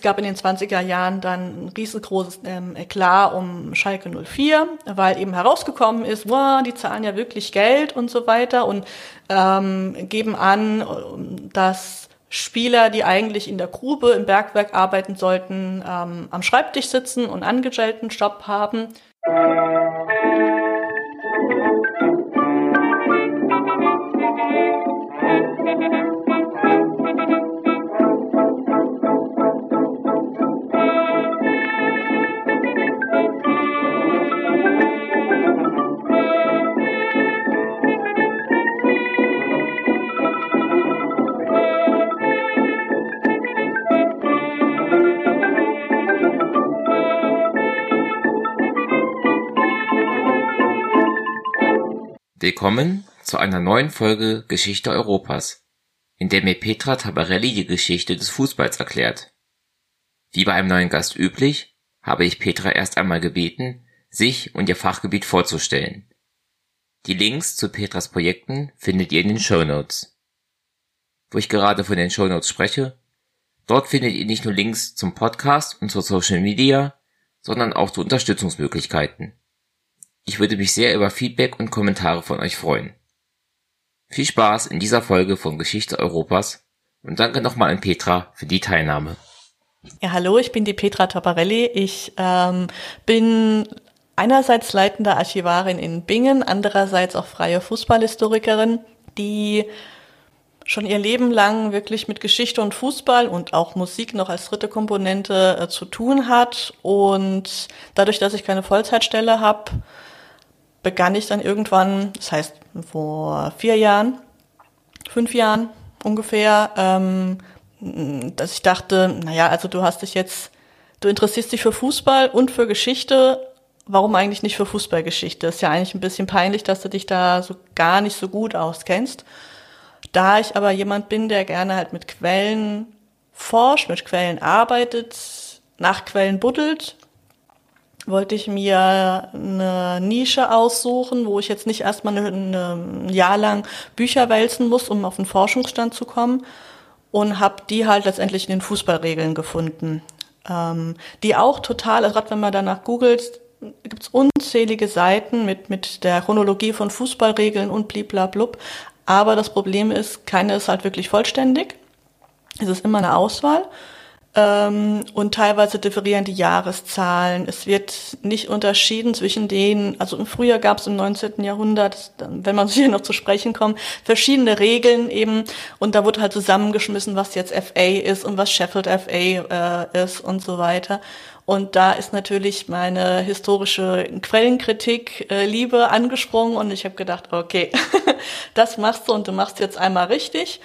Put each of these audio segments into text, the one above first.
es gab in den 20er Jahren dann ein riesengroßes ähm, Eklat um Schalke 04, weil eben herausgekommen ist, wow, die zahlen ja wirklich Geld und so weiter und ähm, geben an, dass Spieler, die eigentlich in der Grube im Bergwerk arbeiten sollten, ähm, am Schreibtisch sitzen und angestellten Job haben. Willkommen zu einer neuen Folge Geschichte Europas, in der mir Petra Tabarelli die Geschichte des Fußballs erklärt. Wie bei einem neuen Gast üblich, habe ich Petra erst einmal gebeten, sich und ihr Fachgebiet vorzustellen. Die Links zu Petras Projekten findet ihr in den Show Notes. Wo ich gerade von den Show Notes spreche, dort findet ihr nicht nur Links zum Podcast und zur Social Media, sondern auch zu Unterstützungsmöglichkeiten. Ich würde mich sehr über Feedback und Kommentare von euch freuen. Viel Spaß in dieser Folge von Geschichte Europas und danke nochmal an Petra für die Teilnahme. Ja, hallo, ich bin die Petra Taparelli. Ich ähm, bin einerseits leitende Archivarin in Bingen, andererseits auch freie Fußballhistorikerin, die schon ihr Leben lang wirklich mit Geschichte und Fußball und auch Musik noch als dritte Komponente äh, zu tun hat. Und dadurch, dass ich keine Vollzeitstelle habe, begann ich dann irgendwann, das heißt vor vier Jahren, fünf Jahren ungefähr, ähm, dass ich dachte, naja, also du hast dich jetzt, du interessierst dich für Fußball und für Geschichte, warum eigentlich nicht für Fußballgeschichte? Ist ja eigentlich ein bisschen peinlich, dass du dich da so gar nicht so gut auskennst. Da ich aber jemand bin, der gerne halt mit Quellen forscht, mit Quellen arbeitet, nach Quellen buddelt, wollte ich mir eine Nische aussuchen, wo ich jetzt nicht erstmal ein Jahr lang Bücher wälzen muss, um auf den Forschungsstand zu kommen. Und habe die halt letztendlich in den Fußballregeln gefunden. Ähm, die auch total, also gerade wenn man danach googelt, gibt es unzählige Seiten mit, mit der Chronologie von Fußballregeln und bliblablub. Aber das Problem ist, keine ist halt wirklich vollständig. Es ist immer eine Auswahl. Ähm, und teilweise differieren die Jahreszahlen. Es wird nicht unterschieden zwischen denen, also im Frühjahr gab es im 19. Jahrhundert, wenn man hier noch zu sprechen kommt, verschiedene Regeln eben und da wurde halt zusammengeschmissen, was jetzt FA ist und was Sheffield FA äh, ist und so weiter. Und da ist natürlich meine historische Quellenkritik äh, Liebe angesprungen und ich habe gedacht, okay, das machst du und du machst jetzt einmal richtig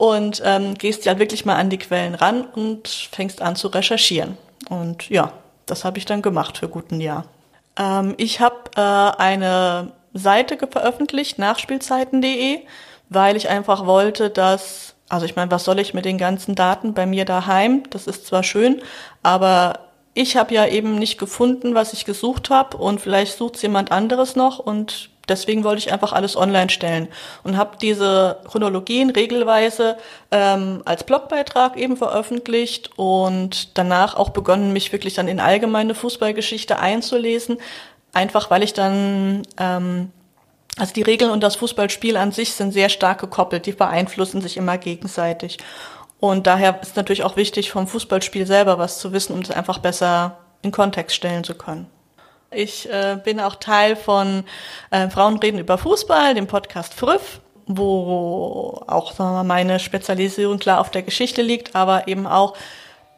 und ähm, gehst ja wirklich mal an die Quellen ran und fängst an zu recherchieren. Und ja, das habe ich dann gemacht für guten Jahr. Ähm, ich habe äh, eine Seite veröffentlicht, nachspielzeiten.de, weil ich einfach wollte, dass, also ich meine, was soll ich mit den ganzen Daten bei mir daheim? Das ist zwar schön, aber ich habe ja eben nicht gefunden, was ich gesucht habe und vielleicht sucht jemand anderes noch und deswegen wollte ich einfach alles online stellen und habe diese Chronologien regelweise ähm, als Blogbeitrag eben veröffentlicht und danach auch begonnen, mich wirklich dann in allgemeine Fußballgeschichte einzulesen, einfach weil ich dann ähm, also die Regeln und das Fußballspiel an sich sind sehr stark gekoppelt, die beeinflussen sich immer gegenseitig. Und daher ist natürlich auch wichtig, vom Fußballspiel selber was zu wissen, um es einfach besser in Kontext stellen zu können. Ich äh, bin auch Teil von äh, Frauen reden über Fußball, dem Podcast Früff, wo auch mal, meine Spezialisierung klar auf der Geschichte liegt, aber eben auch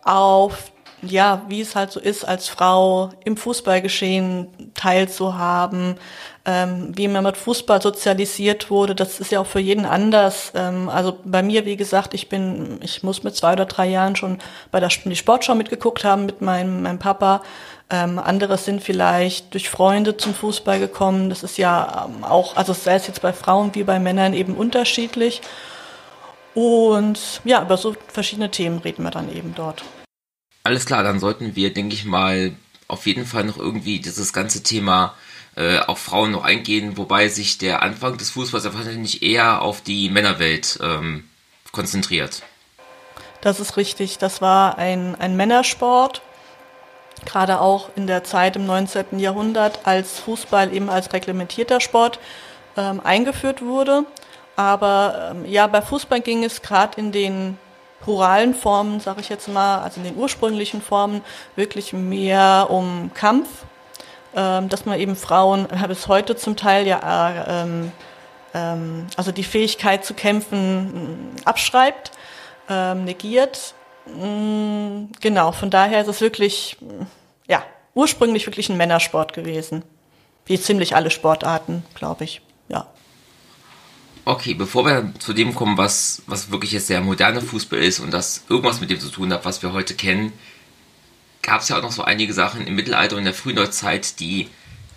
auf ja, wie es halt so ist, als Frau im Fußballgeschehen teilzuhaben, ähm, wie man mit Fußball sozialisiert wurde, das ist ja auch für jeden anders. Ähm, also bei mir, wie gesagt, ich bin, ich muss mit zwei oder drei Jahren schon bei der die Sportschau mitgeguckt haben mit meinem, meinem Papa. Ähm, andere sind vielleicht durch Freunde zum Fußball gekommen. Das ist ja ähm, auch, also sei es jetzt bei Frauen wie bei Männern eben unterschiedlich. Und ja, über so verschiedene Themen reden wir dann eben dort. Alles klar, dann sollten wir, denke ich mal, auf jeden Fall noch irgendwie dieses ganze Thema äh, auf Frauen noch eingehen, wobei sich der Anfang des Fußballs wahrscheinlich eher auf die Männerwelt ähm, konzentriert. Das ist richtig. Das war ein, ein Männersport, gerade auch in der Zeit im 19. Jahrhundert, als Fußball eben als reglementierter Sport ähm, eingeführt wurde. Aber ähm, ja, bei Fußball ging es gerade in den ruralen Formen, sage ich jetzt mal, also in den ursprünglichen Formen, wirklich mehr um Kampf, ähm, dass man eben Frauen bis heute zum Teil ja, äh, ähm, ähm, also die Fähigkeit zu kämpfen abschreibt, ähm, negiert. Mm, genau, von daher ist es wirklich, ja, ursprünglich wirklich ein Männersport gewesen. Wie ziemlich alle Sportarten, glaube ich, ja. Okay, bevor wir zu dem kommen, was, was wirklich jetzt der moderne Fußball ist und das irgendwas mit dem zu tun hat, was wir heute kennen, gab es ja auch noch so einige Sachen im Mittelalter und in der Frühneuzeit, die,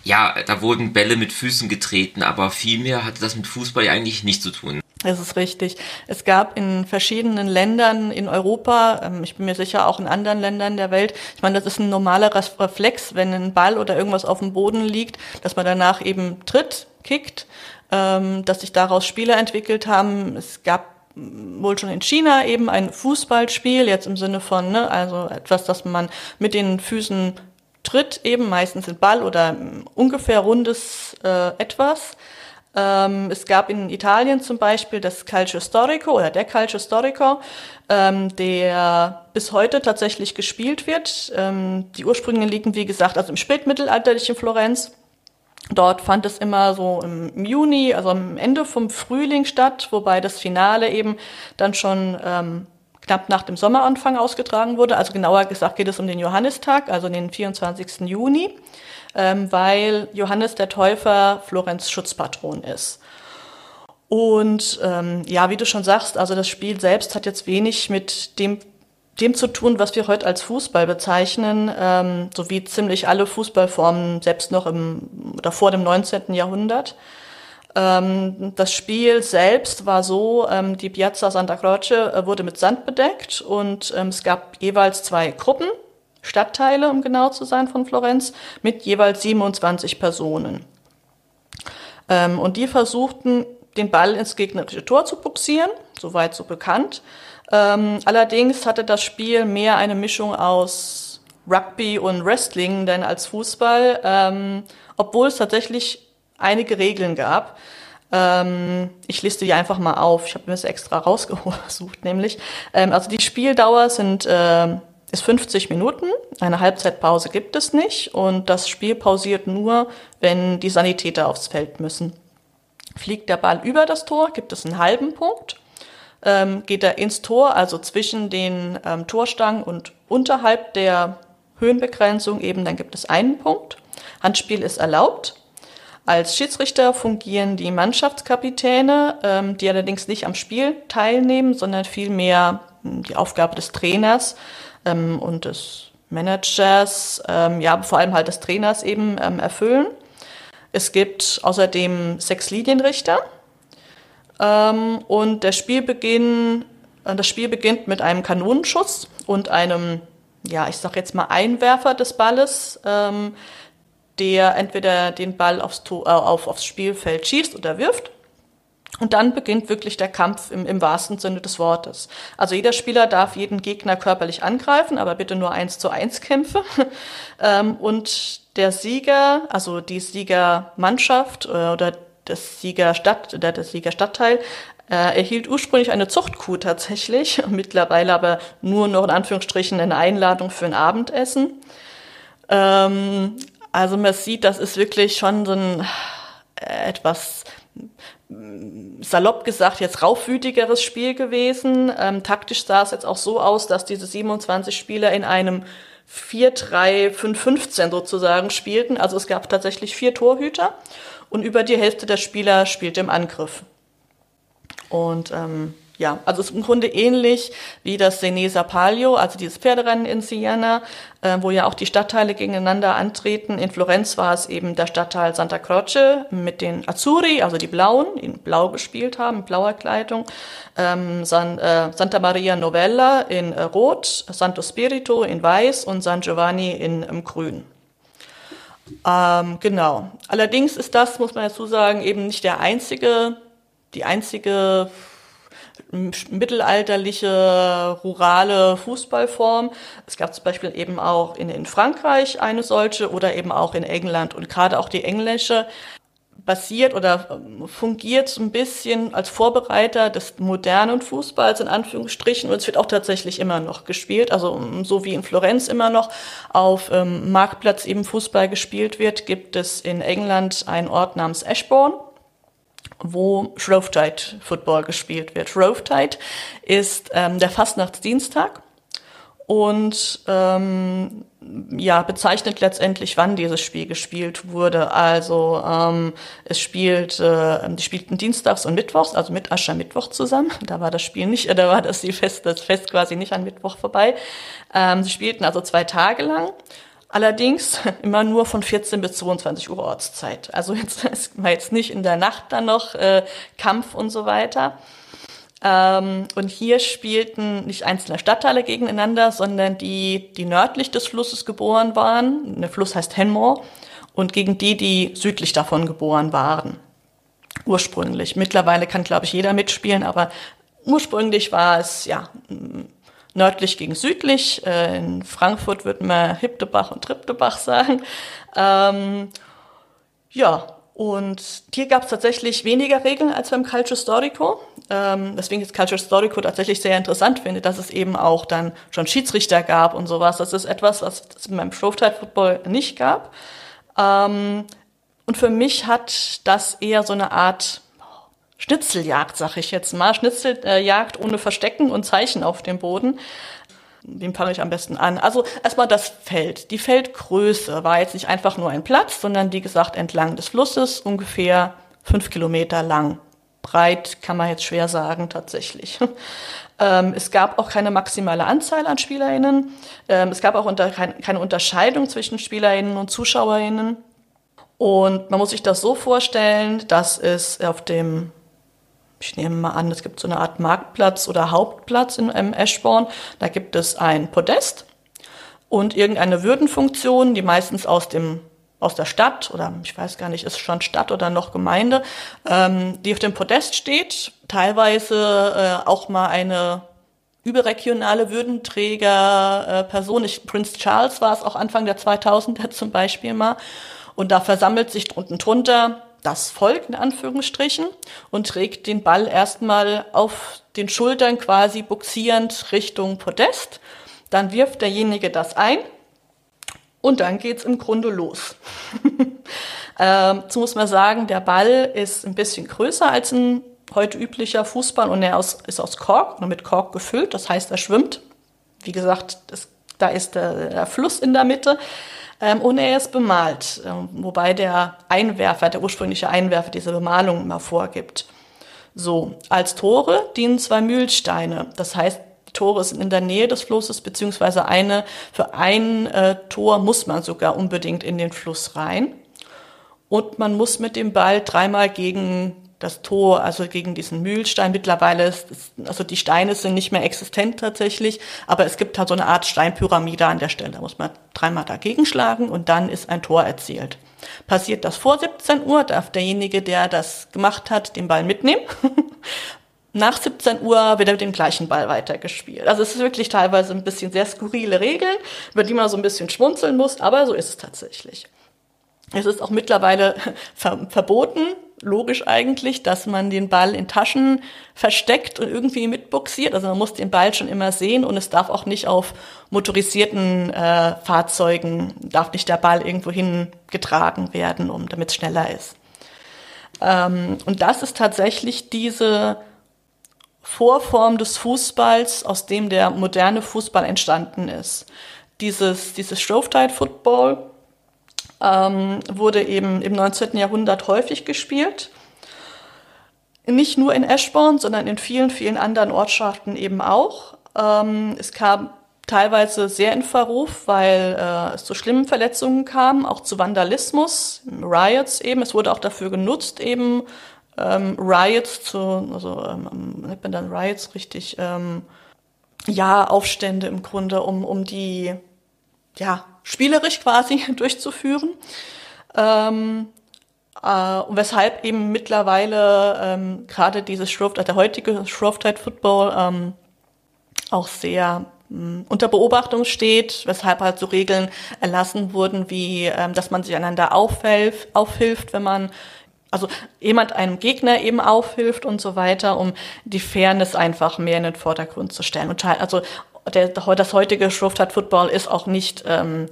ja, da wurden Bälle mit Füßen getreten, aber vielmehr hatte das mit Fußball ja eigentlich nichts zu tun. Das ist richtig. Es gab in verschiedenen Ländern in Europa, ähm, ich bin mir sicher auch in anderen Ländern der Welt, ich meine, das ist ein normaler Reflex, wenn ein Ball oder irgendwas auf dem Boden liegt, dass man danach eben tritt, kickt, ähm, dass sich daraus Spiele entwickelt haben. Es gab wohl schon in China eben ein Fußballspiel, jetzt im Sinne von, ne, also etwas, das man mit den Füßen tritt, eben meistens in Ball oder ungefähr rundes äh, etwas. Ähm, es gab in Italien zum Beispiel das Calcio Storico oder der Calcio Storico, ähm, der bis heute tatsächlich gespielt wird. Ähm, die Ursprünge liegen, wie gesagt, also im spätmittelalterlichen Florenz. Dort fand es immer so im Juni, also am Ende vom Frühling statt, wobei das Finale eben dann schon ähm, knapp nach dem Sommeranfang ausgetragen wurde. Also genauer gesagt geht es um den Johannistag, also den 24. Juni, ähm, weil Johannes der Täufer Florenz Schutzpatron ist. Und ähm, ja, wie du schon sagst, also das Spiel selbst hat jetzt wenig mit dem dem zu tun, was wir heute als Fußball bezeichnen, ähm, so wie ziemlich alle Fußballformen, selbst noch im oder vor dem 19. Jahrhundert. Ähm, das Spiel selbst war so, ähm, die Piazza Santa Croce äh, wurde mit Sand bedeckt und ähm, es gab jeweils zwei Gruppen, Stadtteile, um genau zu sein, von Florenz, mit jeweils 27 Personen. Ähm, und die versuchten, den Ball ins gegnerische Tor zu buxieren, soweit so bekannt. Ähm, allerdings hatte das Spiel mehr eine Mischung aus Rugby und Wrestling denn als Fußball, ähm, obwohl es tatsächlich einige Regeln gab. Ähm, ich liste die einfach mal auf. Ich habe mir das extra rausgesucht, nämlich. Ähm, also die Spieldauer sind äh, ist 50 Minuten. Eine Halbzeitpause gibt es nicht und das Spiel pausiert nur, wenn die Sanitäter aufs Feld müssen. Fliegt der Ball über das Tor, gibt es einen halben Punkt ähm, geht er ins Tor, also zwischen den ähm, Torstangen und unterhalb der Höhenbegrenzung eben, dann gibt es einen Punkt. Handspiel ist erlaubt. Als Schiedsrichter fungieren die Mannschaftskapitäne, ähm, die allerdings nicht am Spiel teilnehmen, sondern vielmehr hm, die Aufgabe des Trainers ähm, und des Managers, ähm, ja, vor allem halt des Trainers eben ähm, erfüllen. Es gibt außerdem sechs Linienrichter, ähm, und der Spielbeginn, äh, das Spiel beginnt mit einem Kanonenschuss und einem, ja, ich sag jetzt mal Einwerfer des Balles, ähm, der entweder den Ball aufs, Tor, äh, auf, aufs Spielfeld schießt oder wirft. Und dann beginnt wirklich der Kampf im, im wahrsten Sinne des Wortes. Also jeder Spieler darf jeden Gegner körperlich angreifen, aber bitte nur eins zu eins Kämpfe. ähm, und der Sieger, also die Siegermannschaft äh, oder das Siegerstadt, oder das Siegerstadtteil äh, erhielt ursprünglich eine Zuchtkuh tatsächlich, mittlerweile aber nur noch in Anführungsstrichen eine Einladung für ein Abendessen. Ähm, also man sieht, das ist wirklich schon so ein äh, etwas salopp gesagt jetzt raufwütigeres Spiel gewesen. Ähm, taktisch sah es jetzt auch so aus, dass diese 27 Spieler in einem 4-3-5-15 sozusagen spielten. Also es gab tatsächlich vier Torhüter und über die Hälfte der Spieler spielt im Angriff. Und ähm, ja, also es ist im Grunde ähnlich wie das Senesa Palio, also dieses Pferderennen in Siena, äh, wo ja auch die Stadtteile gegeneinander antreten. In Florenz war es eben der Stadtteil Santa Croce mit den Azzurri, also die Blauen, in Blau gespielt haben, in blauer Kleidung. Ähm, San, äh, Santa Maria Novella in äh, Rot, Santo Spirito in Weiß und San Giovanni in ähm, Grün. Ähm, genau. Allerdings ist das, muss man dazu sagen, eben nicht der einzige, die einzige mittelalterliche, rurale Fußballform. Es gab zum Beispiel eben auch in, in Frankreich eine solche oder eben auch in England. Und gerade auch die englische basiert oder ähm, fungiert so ein bisschen als Vorbereiter des modernen Fußballs in Anführungsstrichen. Und es wird auch tatsächlich immer noch gespielt, also ähm, so wie in Florenz immer noch auf ähm, Marktplatz eben Fußball gespielt wird, gibt es in England einen Ort namens Ashbourne wo Shrovetide Football gespielt wird. Shrovetide ist ähm, der Fastnachtsdienstag und ähm, ja bezeichnet letztendlich, wann dieses Spiel gespielt wurde. Also ähm, es spielt, äh, die spielten dienstags und mittwochs, also mit Aschermittwoch zusammen. Da war das Spiel nicht, da war das, die Fest, das Fest quasi nicht an Mittwoch vorbei. Ähm, sie spielten also zwei Tage lang. Allerdings immer nur von 14 bis 22 Uhr Ortszeit. Also jetzt war jetzt nicht in der Nacht dann noch äh, Kampf und so weiter. Ähm, und hier spielten nicht einzelne Stadtteile gegeneinander, sondern die, die nördlich des Flusses geboren waren. Der Fluss heißt Henmore. Und gegen die, die südlich davon geboren waren. Ursprünglich. Mittlerweile kann, glaube ich, jeder mitspielen, aber ursprünglich war es, ja, nördlich gegen südlich. Äh, in Frankfurt wird man Hiptebach und Triptebach sagen. Ähm, ja, und hier gab es tatsächlich weniger Regeln als beim Calcio Storico. Ähm, deswegen ist Calcio Storico tatsächlich sehr interessant finde, dass es eben auch dann schon Schiedsrichter gab und sowas. Das ist etwas, was es beim Showtime Football nicht gab. Ähm, und für mich hat das eher so eine Art Schnitzeljagd, sag ich jetzt mal. Schnitzeljagd ohne Verstecken und Zeichen auf dem Boden. Wem fange ich am besten an? Also erstmal das Feld. Die Feldgröße war jetzt nicht einfach nur ein Platz, sondern wie gesagt entlang des Flusses ungefähr fünf Kilometer lang. Breit kann man jetzt schwer sagen tatsächlich. Ähm, es gab auch keine maximale Anzahl an SpielerInnen. Ähm, es gab auch unter, keine Unterscheidung zwischen SpielerInnen und ZuschauerInnen. Und man muss sich das so vorstellen, dass es auf dem ich nehme mal an, es gibt so eine Art Marktplatz oder Hauptplatz in ähm, Eschborn. Da gibt es ein Podest und irgendeine Würdenfunktion, die meistens aus dem aus der Stadt oder ich weiß gar nicht, ist schon Stadt oder noch Gemeinde, ähm, die auf dem Podest steht. Teilweise äh, auch mal eine überregionale Würdenträger-Person. Äh, Prince Charles war es auch Anfang der 2000er zum Beispiel mal. Und da versammelt sich drunten drunter das Volk in Anführungsstrichen und trägt den Ball erstmal auf den Schultern quasi buxierend Richtung Podest. Dann wirft derjenige das ein und dann geht's im Grunde los. ähm, muss man sagen, der Ball ist ein bisschen größer als ein heute üblicher Fußball und er ist aus Kork oder mit Kork gefüllt. Das heißt, er schwimmt. Wie gesagt, das, da ist der, der Fluss in der Mitte. Ähm, und er ist bemalt, ähm, wobei der Einwerfer, der ursprüngliche Einwerfer diese Bemalung immer vorgibt. So, als Tore dienen zwei Mühlsteine. Das heißt, Tore sind in der Nähe des Flusses, beziehungsweise eine, für ein äh, Tor muss man sogar unbedingt in den Fluss rein. Und man muss mit dem Ball dreimal gegen das Tor, also gegen diesen Mühlstein. Mittlerweile ist, also die Steine sind nicht mehr existent tatsächlich, aber es gibt halt so eine Art Steinpyramide an der Stelle. Da muss man dreimal dagegen schlagen und dann ist ein Tor erzielt. Passiert das vor 17 Uhr, darf derjenige, der das gemacht hat, den Ball mitnehmen. Nach 17 Uhr wird er mit dem gleichen Ball weitergespielt. Also es ist wirklich teilweise ein bisschen sehr skurrile Regeln, über die man so ein bisschen schmunzeln muss, aber so ist es tatsächlich. Es ist auch mittlerweile ver verboten, logisch eigentlich, dass man den Ball in Taschen versteckt und irgendwie mitbuxiert. Also man muss den Ball schon immer sehen und es darf auch nicht auf motorisierten äh, Fahrzeugen, darf nicht der Ball irgendwo getragen werden, um damit es schneller ist. Ähm, und das ist tatsächlich diese Vorform des Fußballs, aus dem der moderne Fußball entstanden ist. Dieses, dieses Shove-Tide Football, ähm, wurde eben im 19. Jahrhundert häufig gespielt. Nicht nur in Eschborn, sondern in vielen, vielen anderen Ortschaften eben auch. Ähm, es kam teilweise sehr in Verruf, weil äh, es zu schlimmen Verletzungen kam, auch zu Vandalismus, Riots eben. Es wurde auch dafür genutzt, eben ähm, Riots zu, also ähm, nennt man dann Riots richtig, ähm, ja, Aufstände im Grunde, um, um die, ja, spielerisch quasi durchzuführen. Ähm, Äh, weshalb eben mittlerweile ähm, gerade dieses Shrovetide, der heutige Shrovetide Football ähm, auch sehr ähm, unter Beobachtung steht, weshalb halt so Regeln erlassen wurden, wie ähm, dass man sich einander aufhilft, aufhilft, wenn man also jemand einem Gegner eben aufhilft und so weiter, um die Fairness einfach mehr in den Vordergrund zu stellen. Und also der, das heutige Shrovetide Football ist auch nicht ähm,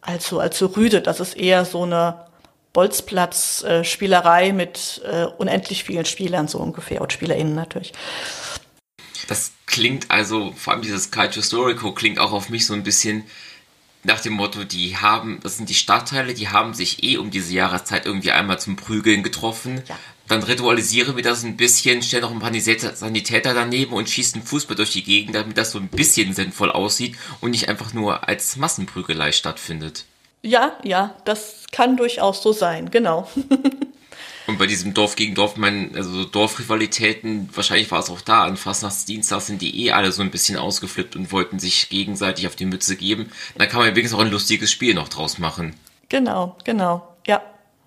allzu allzu rüde. Das ist eher so eine Bolzplatz-Spielerei äh, mit äh, unendlich vielen Spielern so ungefähr und SpielerInnen natürlich. Das klingt also, vor allem dieses Calcio Storico klingt auch auf mich so ein bisschen nach dem Motto, die haben, das sind die Stadtteile, die haben sich eh um diese Jahreszeit irgendwie einmal zum Prügeln getroffen. Ja. Dann ritualisieren wir das ein bisschen, stellen noch ein paar Sanitäter daneben und schießen Fußball durch die Gegend, damit das so ein bisschen sinnvoll aussieht und nicht einfach nur als Massenprügelei stattfindet. Ja, ja, das kann durchaus so sein, genau. Und bei diesem Dorf gegen Dorf, mein, also Dorfrivalitäten, wahrscheinlich war es auch da, an Fastnachtsdienstag sind die eh alle so ein bisschen ausgeflippt und wollten sich gegenseitig auf die Mütze geben. Da kann man übrigens auch ein lustiges Spiel noch draus machen. Genau, genau.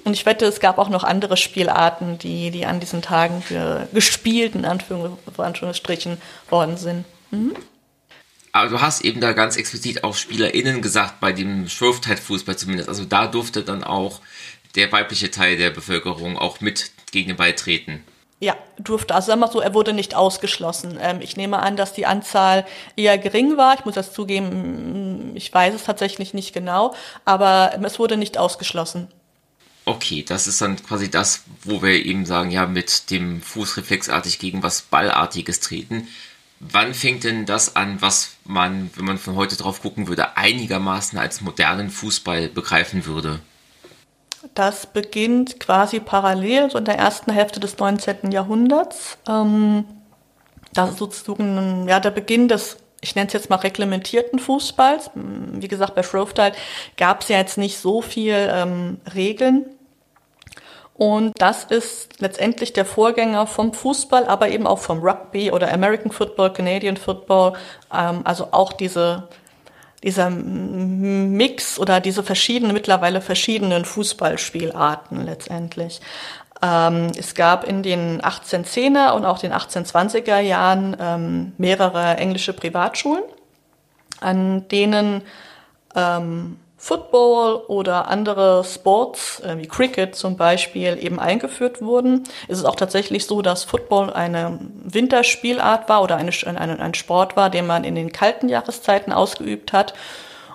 Und ich wette, es gab auch noch andere Spielarten, die, die an diesen Tagen gespielt, in Anführungsstrichen, worden sind. Mhm. Aber du hast eben da ganz explizit auch SpielerInnen gesagt, bei dem Shrovetide-Fußball zumindest. Also da durfte dann auch der weibliche Teil der Bevölkerung auch mit gegen den Ball treten. Ja, durfte. Also sagen wir so, er wurde nicht ausgeschlossen. Ähm, ich nehme an, dass die Anzahl eher gering war. Ich muss das zugeben, ich weiß es tatsächlich nicht genau, aber es wurde nicht ausgeschlossen. Okay, das ist dann quasi das, wo wir eben sagen, ja, mit dem Fußreflexartig gegen was Ballartiges treten. Wann fängt denn das an, was man, wenn man von heute drauf gucken würde, einigermaßen als modernen Fußball begreifen würde? Das beginnt quasi parallel, so in der ersten Hälfte des 19. Jahrhunderts. Ähm, das ist sozusagen ja, der Beginn des, ich nenne es jetzt mal reglementierten Fußballs. Wie gesagt, bei Shrovetide gab es ja jetzt nicht so viel ähm, Regeln. Und das ist letztendlich der Vorgänger vom Fußball, aber eben auch vom Rugby oder American Football, Canadian Football. Ähm, also auch diese dieser Mix oder diese verschiedenen, mittlerweile verschiedenen Fußballspielarten letztendlich. Ähm, es gab in den 1810er und auch den 1820er Jahren ähm, mehrere englische Privatschulen, an denen ähm, Football oder andere Sports äh, wie Cricket zum Beispiel eben eingeführt wurden. Es ist auch tatsächlich so, dass Football eine Winterspielart war oder eine, eine, ein Sport war, den man in den kalten Jahreszeiten ausgeübt hat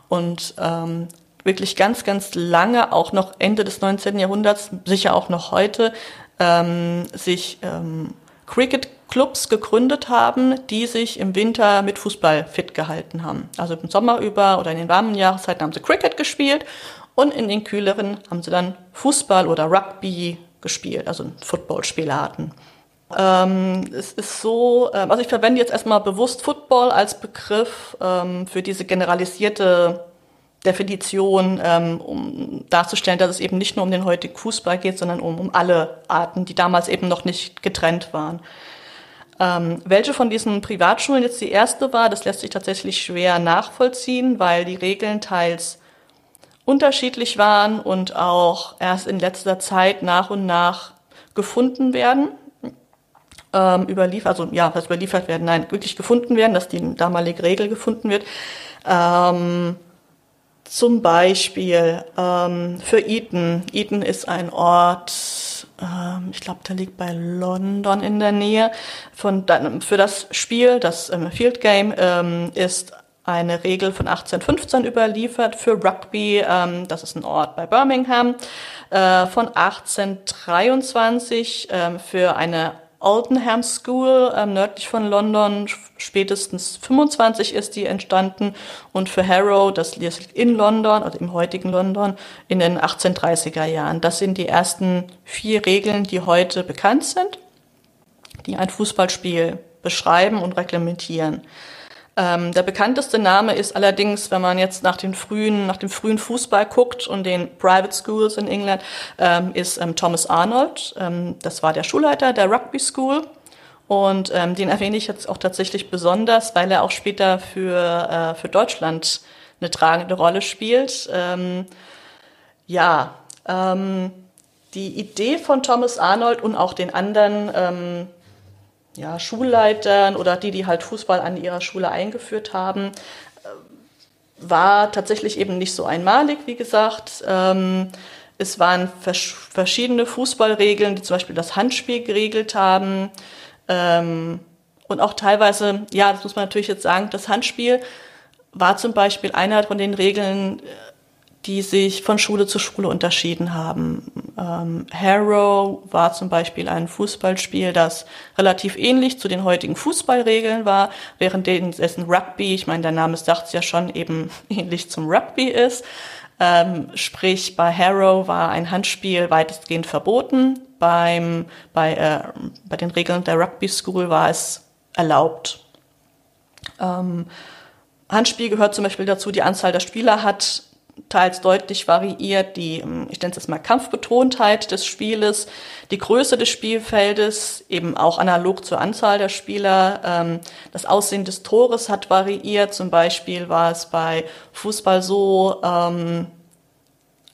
und ähm, wirklich ganz, ganz lange, auch noch Ende des 19. Jahrhunderts, sicher auch noch heute, ähm, sich ähm, Cricket Clubs gegründet haben, die sich im Winter mit Fußball fit gehalten haben. Also im Sommer über oder in den warmen Jahreszeiten haben sie Cricket gespielt und in den kühleren haben sie dann Fußball oder Rugby gespielt, also Footballspielarten. Ähm, es ist so, ähm, also ich verwende jetzt erstmal bewusst Football als Begriff ähm, für diese generalisierte Definition, ähm, um darzustellen, dass es eben nicht nur um den heutigen Fußball geht, sondern um, um alle Arten, die damals eben noch nicht getrennt waren. Ähm, welche von diesen Privatschulen jetzt die erste war, das lässt sich tatsächlich schwer nachvollziehen, weil die Regeln teils unterschiedlich waren und auch erst in letzter Zeit nach und nach gefunden werden. Ähm, überliefert, also ja, was überliefert werden, nein, wirklich gefunden werden, dass die damalige Regel gefunden wird. Ähm, zum Beispiel ähm, für Eton. Eton ist ein Ort, ähm, ich glaube, der liegt bei London in der Nähe. Von, für das Spiel, das ähm, Field Game, ähm, ist eine Regel von 1815 überliefert. Für Rugby, ähm, das ist ein Ort bei Birmingham, äh, von 1823 äh, für eine Aldenham School ähm, nördlich von London. Spätestens 25 ist die entstanden und für Harrow, das liegt in London, also im heutigen London, in den 1830er Jahren. Das sind die ersten vier Regeln, die heute bekannt sind, die ein Fußballspiel beschreiben und reglementieren. Ähm, der bekannteste Name ist allerdings, wenn man jetzt nach, den frühen, nach dem frühen Fußball guckt und den Private Schools in England, ähm, ist ähm, Thomas Arnold. Ähm, das war der Schulleiter der Rugby School. Und ähm, den erwähne ich jetzt auch tatsächlich besonders, weil er auch später für, äh, für Deutschland eine tragende Rolle spielt. Ähm, ja, die Idee von Thomas Arnold und auch den anderen ja, Schulleitern oder die, die halt Fußball an ihrer Schule eingeführt haben, äh, war tatsächlich eben nicht so einmalig, wie gesagt. Ähm, es waren vers verschiedene Fußballregeln, die zum Beispiel das Handspiel geregelt haben. Ähm, und auch teilweise, ja, das muss man natürlich jetzt sagen, das Handspiel war zum Beispiel einer von den Regeln, die sich von Schule zu Schule unterschieden haben. Ähm, Harrow war zum Beispiel ein Fußballspiel, das relativ ähnlich zu den heutigen Fußballregeln war, während dessen Rugby, ich meine, der Name sagt es ja schon, eben ähnlich zum Rugby ist. Ähm, sprich, bei Harrow war ein Handspiel weitestgehend verboten. Beim, bei, äh, bei den Regeln der Rugby School war es erlaubt. Ähm, Handspiel gehört zum Beispiel dazu, die Anzahl der Spieler hat teils deutlich variiert die, ähm, ich nenne es jetzt mal Kampfbetontheit des Spieles, die Größe des Spielfeldes, eben auch analog zur Anzahl der Spieler. Ähm, das Aussehen des Tores hat variiert. Zum Beispiel war es bei Fußball so, ähm,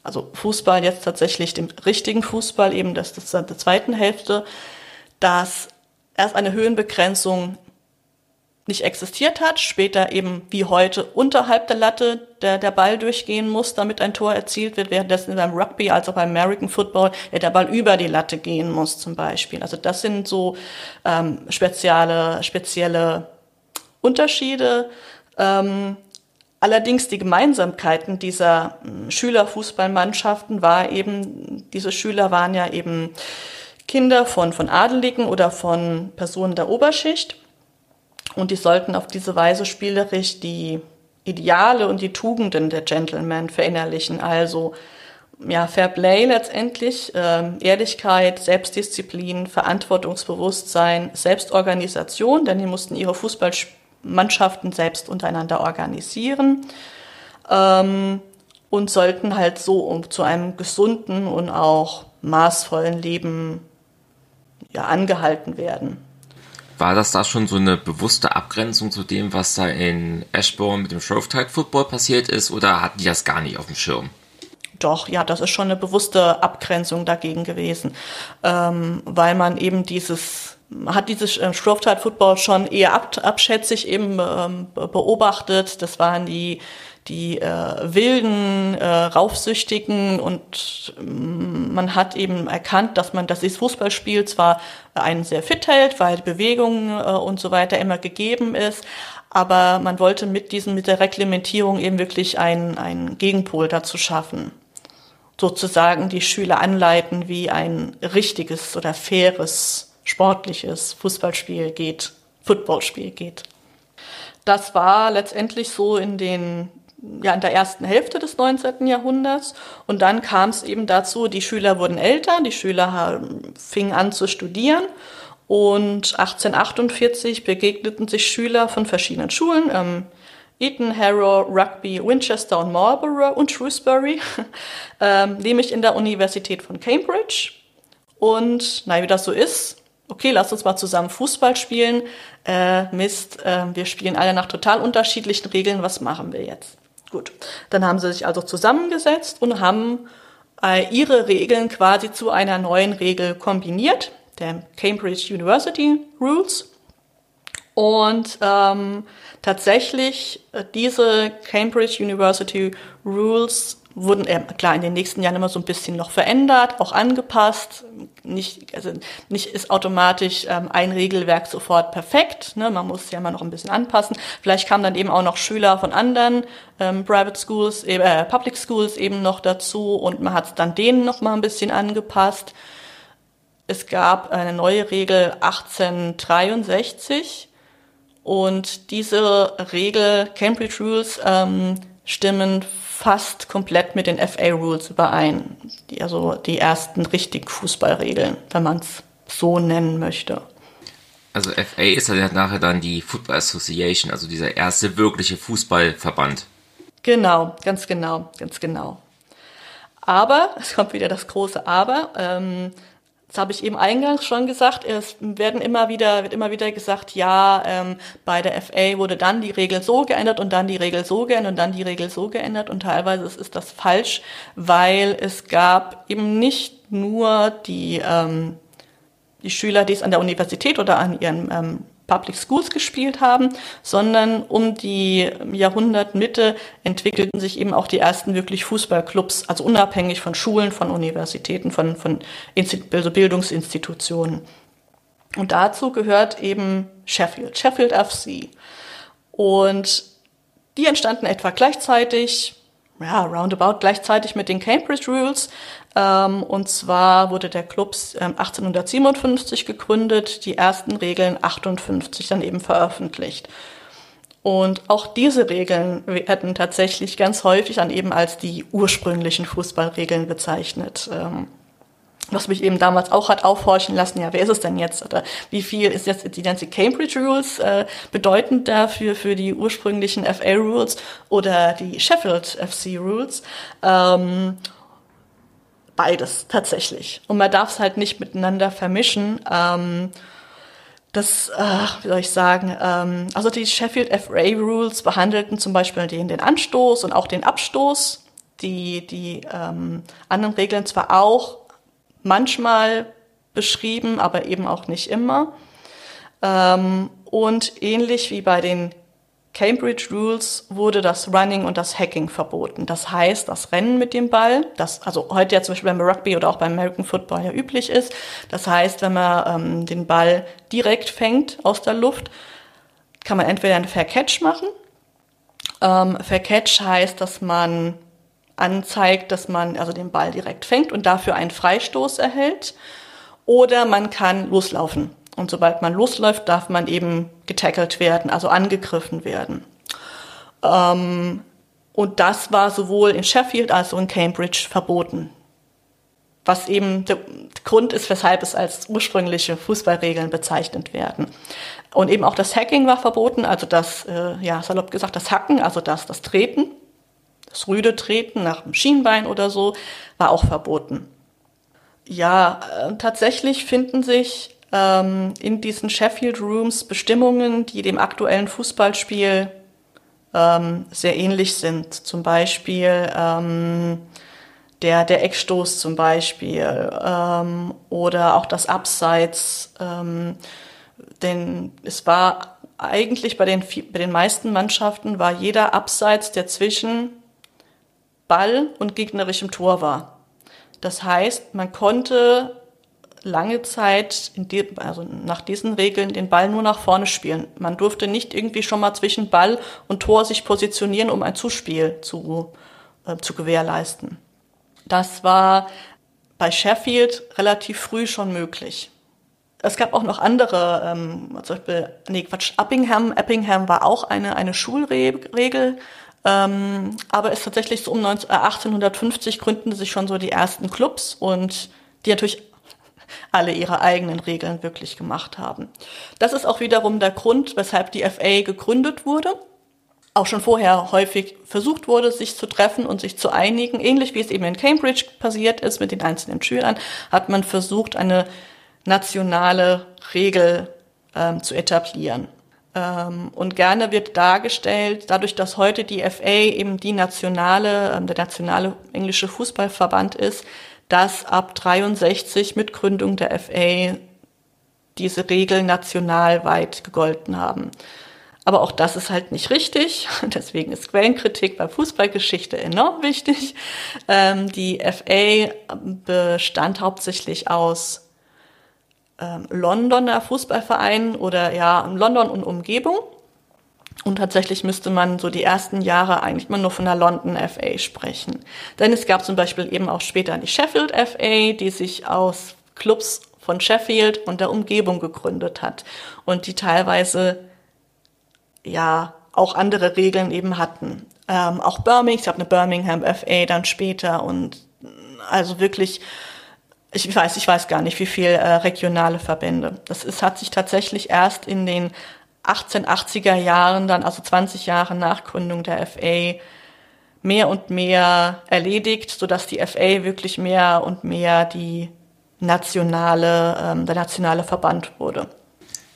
also Fußball jetzt tatsächlich dem richtigen Fußball, eben das, das der zweiten Hälfte, dass erst eine Höhenbegrenzung nicht existiert hat, später eben wie heute unterhalb der Latte der, der Ball durchgehen muss, damit ein Tor erzielt wird, währenddessen beim Rugby als auch beim American Football ja, der Ball über die Latte gehen muss zum Beispiel. Also das sind so ähm, spezielle, spezielle Unterschiede. Ähm, allerdings die Gemeinsamkeiten dieser äh, Schülerfußballmannschaften war eben, diese Schüler waren ja eben Kinder von, von Adeligen oder von Personen der Oberschicht und die sollten auf diese Weise spielerisch die Ideale und die Tugenden der Gentleman verinnerlichen. Also ja, Fair Play letztendlich, äh, Ehrlichkeit, Selbstdisziplin, Verantwortungsbewusstsein, Selbstorganisation, denn die mussten ihre Fußballmannschaften selbst untereinander organisieren ähm, und sollten halt so um, zu einem gesunden und auch maßvollen Leben ja, angehalten werden. War das da schon so eine bewusste Abgrenzung zu dem, was da in Ashbourne mit dem Shrovetide Football passiert ist, oder hatten die das gar nicht auf dem Schirm? Doch, ja, das ist schon eine bewusste Abgrenzung dagegen gewesen, ähm, weil man eben dieses hat dieses äh, Shrovetide Football schon eher ab, abschätzig eben ähm, beobachtet. Das waren die die äh, wilden, äh, raufsüchtigen und ähm, man hat eben erkannt, dass man das Fußballspiel zwar einen sehr fit hält, weil Bewegung äh, und so weiter immer gegeben ist, aber man wollte mit diesem, mit der Reglementierung eben wirklich einen, einen Gegenpol dazu schaffen. Sozusagen die Schüler anleiten, wie ein richtiges oder faires, sportliches Fußballspiel geht, Footballspiel geht. Das war letztendlich so in den ja in der ersten Hälfte des 19. Jahrhunderts. Und dann kam es eben dazu, die Schüler wurden älter, die Schüler fingen an zu studieren. Und 1848 begegneten sich Schüler von verschiedenen Schulen, ähm, Eton, Harrow, Rugby, Winchester und Marlborough und Shrewsbury, ähm, nämlich in der Universität von Cambridge. Und na, wie das so ist, okay, lasst uns mal zusammen Fußball spielen. Äh, Mist, äh, wir spielen alle nach total unterschiedlichen Regeln, was machen wir jetzt? Gut, dann haben sie sich also zusammengesetzt und haben äh, ihre Regeln quasi zu einer neuen Regel kombiniert, der Cambridge University Rules. Und ähm, tatsächlich äh, diese Cambridge University Rules wurden äh, klar in den nächsten Jahren immer so ein bisschen noch verändert, auch angepasst. Nicht, also nicht ist automatisch ähm, ein Regelwerk sofort perfekt. Ne? Man muss ja immer noch ein bisschen anpassen. Vielleicht kamen dann eben auch noch Schüler von anderen ähm, Private Schools, äh, Public Schools eben noch dazu und man hat es dann denen noch mal ein bisschen angepasst. Es gab eine neue Regel 1863 und diese Regel Cambridge Rules ähm, stimmen fast komplett mit den FA-Rules überein. Die, also die ersten richtigen Fußballregeln, wenn man es so nennen möchte. Also FA ist ja nachher dann die Football Association, also dieser erste wirkliche Fußballverband. Genau, ganz genau, ganz genau. Aber, es kommt wieder das große Aber, ähm, das habe ich eben eingangs schon gesagt, es werden immer wieder, wird immer wieder gesagt, ja, ähm, bei der FA wurde dann die Regel so geändert und dann die Regel so geändert und dann die Regel so geändert. Und teilweise ist das falsch, weil es gab eben nicht nur die, ähm, die Schüler, die es an der Universität oder an ihren ähm, Public Schools gespielt haben, sondern um die Jahrhundertmitte entwickelten sich eben auch die ersten wirklich Fußballclubs, also unabhängig von Schulen, von Universitäten, von, von also Bildungsinstitutionen. Und dazu gehört eben Sheffield, Sheffield FC. Und die entstanden etwa gleichzeitig, ja, roundabout gleichzeitig mit den Cambridge Rules. Ähm, und zwar wurde der Club ähm, 1857 gegründet, die ersten Regeln 58 dann eben veröffentlicht. Und auch diese Regeln werden tatsächlich ganz häufig dann eben als die ursprünglichen Fußballregeln bezeichnet. Ähm, was mich eben damals auch hat aufhorchen lassen, ja, wer ist es denn jetzt? Oder wie viel ist jetzt die ganze Cambridge Rules äh, bedeutend dafür für die ursprünglichen FA Rules oder die Sheffield FC Rules? Ähm, beides tatsächlich. Und man darf es halt nicht miteinander vermischen. Ähm, das, äh, wie soll ich sagen, ähm, also die Sheffield FA Rules behandelten zum Beispiel den, den Anstoß und auch den Abstoß. Die, die ähm, anderen Regeln zwar auch, manchmal beschrieben, aber eben auch nicht immer. Ähm, und ähnlich wie bei den Cambridge Rules wurde das Running und das Hacking verboten. Das heißt, das Rennen mit dem Ball, das also heute ja zum Beispiel beim Rugby oder auch beim American Football ja üblich ist. Das heißt, wenn man ähm, den Ball direkt fängt aus der Luft, kann man entweder einen Fair Catch machen. Ähm, Fair Catch heißt, dass man anzeigt, dass man also den Ball direkt fängt und dafür einen Freistoß erhält. Oder man kann loslaufen. Und sobald man losläuft, darf man eben getackelt werden, also angegriffen werden. Ähm, und das war sowohl in Sheffield als auch in Cambridge verboten. Was eben der Grund ist, weshalb es als ursprüngliche Fußballregeln bezeichnet werden. Und eben auch das Hacking war verboten, also das, äh, ja, salopp gesagt, das Hacken, also das, das Treten das rüde Treten nach dem Schienbein oder so war auch verboten. Ja, äh, tatsächlich finden sich ähm, in diesen Sheffield Rooms Bestimmungen, die dem aktuellen Fußballspiel ähm, sehr ähnlich sind. Zum Beispiel ähm, der, der Eckstoß zum Beispiel ähm, oder auch das Abseits. Ähm, denn es war eigentlich bei den, bei den meisten Mannschaften war jeder Abseits, der zwischen Ball und gegnerischem Tor war. Das heißt, man konnte lange Zeit, die, also nach diesen Regeln, den Ball nur nach vorne spielen. Man durfte nicht irgendwie schon mal zwischen Ball und Tor sich positionieren, um ein Zuspiel zu, äh, zu gewährleisten. Das war bei Sheffield relativ früh schon möglich. Es gab auch noch andere, ähm, zum Beispiel, nee, Quatsch, Uppingham. Eppingham war auch eine, eine Schulregel, ähm, aber es ist tatsächlich so um 19, äh, 1850 gründen sich schon so die ersten Clubs und die natürlich alle ihre eigenen Regeln wirklich gemacht haben. Das ist auch wiederum der Grund, weshalb die FA gegründet wurde. Auch schon vorher häufig versucht wurde, sich zu treffen und sich zu einigen. Ähnlich wie es eben in Cambridge passiert ist mit den einzelnen Schülern, hat man versucht, eine nationale Regel ähm, zu etablieren. Ähm, und gerne wird dargestellt, dadurch, dass heute die FA eben die nationale, ähm, der nationale englische Fußballverband ist, dass ab 63 mit Gründung der FA diese Regeln nationalweit gegolten haben. Aber auch das ist halt nicht richtig. Deswegen ist Quellenkritik bei Fußballgeschichte enorm wichtig. Ähm, die FA bestand hauptsächlich aus ähm, Londoner Fußballverein oder ja London und Umgebung. Und tatsächlich müsste man so die ersten Jahre eigentlich mal nur von der London FA sprechen. Denn es gab zum Beispiel eben auch später die Sheffield FA, die sich aus Clubs von Sheffield und der Umgebung gegründet hat und die teilweise ja auch andere Regeln eben hatten. Ähm, auch Birmingham, ich habe eine Birmingham FA dann später und also wirklich ich weiß, ich weiß gar nicht, wie viel äh, regionale Verbände. Das ist, hat sich tatsächlich erst in den 1880er Jahren, dann also 20 Jahre nach Gründung der FA, mehr und mehr erledigt, so dass die FA wirklich mehr und mehr die nationale, ähm, der nationale Verband wurde.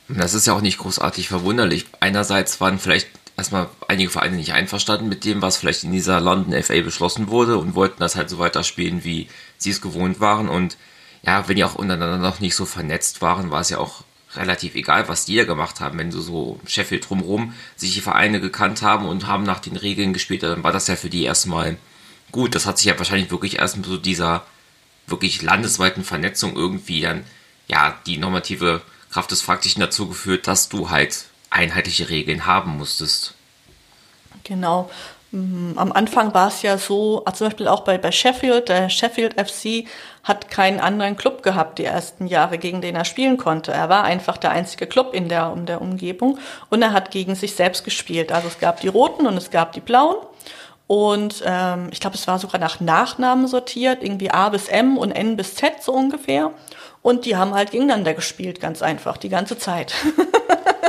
Das ist ja auch nicht großartig verwunderlich. Einerseits waren vielleicht erstmal einige Vereine nicht einverstanden mit dem, was vielleicht in dieser London FA beschlossen wurde und wollten das halt so weiterspielen, wie sie es gewohnt waren. Und ja, wenn die auch untereinander noch nicht so vernetzt waren, war es ja auch relativ egal, was die ja gemacht haben. Wenn so, so Sheffield drumherum sich die Vereine gekannt haben und haben nach den Regeln gespielt, dann war das ja für die erstmal gut. Das hat sich ja wahrscheinlich wirklich erst mit so dieser wirklich landesweiten Vernetzung irgendwie dann, ja, die normative Kraft des Faktischen dazu geführt, dass du halt einheitliche Regeln haben musstest. Genau. Mm, am Anfang war es ja so, also zum Beispiel auch bei, bei Sheffield, der Sheffield FC hat keinen anderen Club gehabt die ersten Jahre, gegen den er spielen konnte. Er war einfach der einzige Club in der, in der Umgebung und er hat gegen sich selbst gespielt. Also es gab die Roten und es gab die Blauen. Und ähm, ich glaube, es war sogar nach Nachnamen sortiert, irgendwie A bis M und N bis Z so ungefähr. Und die haben halt gegeneinander gespielt, ganz einfach, die ganze Zeit.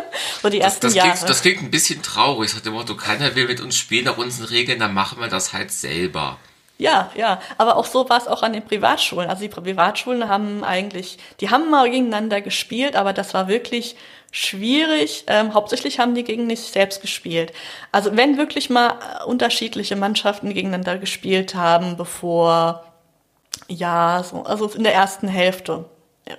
so die ersten das, das Jahre. Klingt, das klingt ein bisschen traurig. Nach dem Motto, keiner will mit uns spielen nach unseren Regeln, dann machen wir das halt selber. Ja, ja, aber auch so war es auch an den Privatschulen. Also die Privatschulen haben eigentlich, die haben mal gegeneinander gespielt, aber das war wirklich schwierig. Ähm, hauptsächlich haben die gegen sich selbst gespielt. Also wenn wirklich mal äh, unterschiedliche Mannschaften gegeneinander gespielt haben, bevor ja, so, also in der ersten Hälfte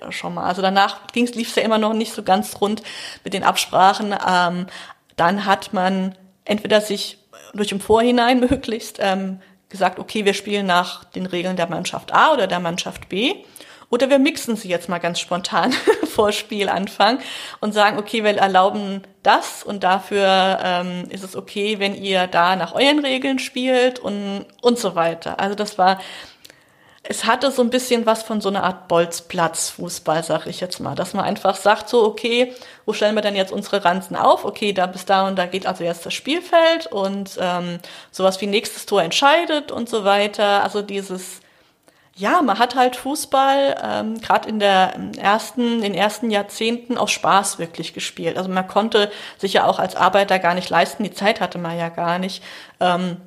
schon mal. Also danach lief es ja immer noch nicht so ganz rund mit den Absprachen. Ähm, dann hat man entweder sich durch im Vorhinein möglichst ähm, gesagt, okay, wir spielen nach den Regeln der Mannschaft A oder der Mannschaft B. Oder wir mixen sie jetzt mal ganz spontan vor Spielanfang und sagen, okay, wir erlauben das und dafür ähm, ist es okay, wenn ihr da nach euren Regeln spielt und, und so weiter. Also das war es hatte so ein bisschen was von so einer Art Bolzplatz-Fußball, sag ich jetzt mal, dass man einfach sagt so, okay, wo stellen wir denn jetzt unsere Ranzen auf? Okay, da bis da und da geht also jetzt das Spielfeld und ähm, sowas wie nächstes Tor entscheidet und so weiter. Also dieses, ja, man hat halt Fußball ähm, gerade in der ersten, in den ersten Jahrzehnten aus Spaß wirklich gespielt. Also man konnte sich ja auch als Arbeiter gar nicht leisten, die Zeit hatte man ja gar nicht. Ähm,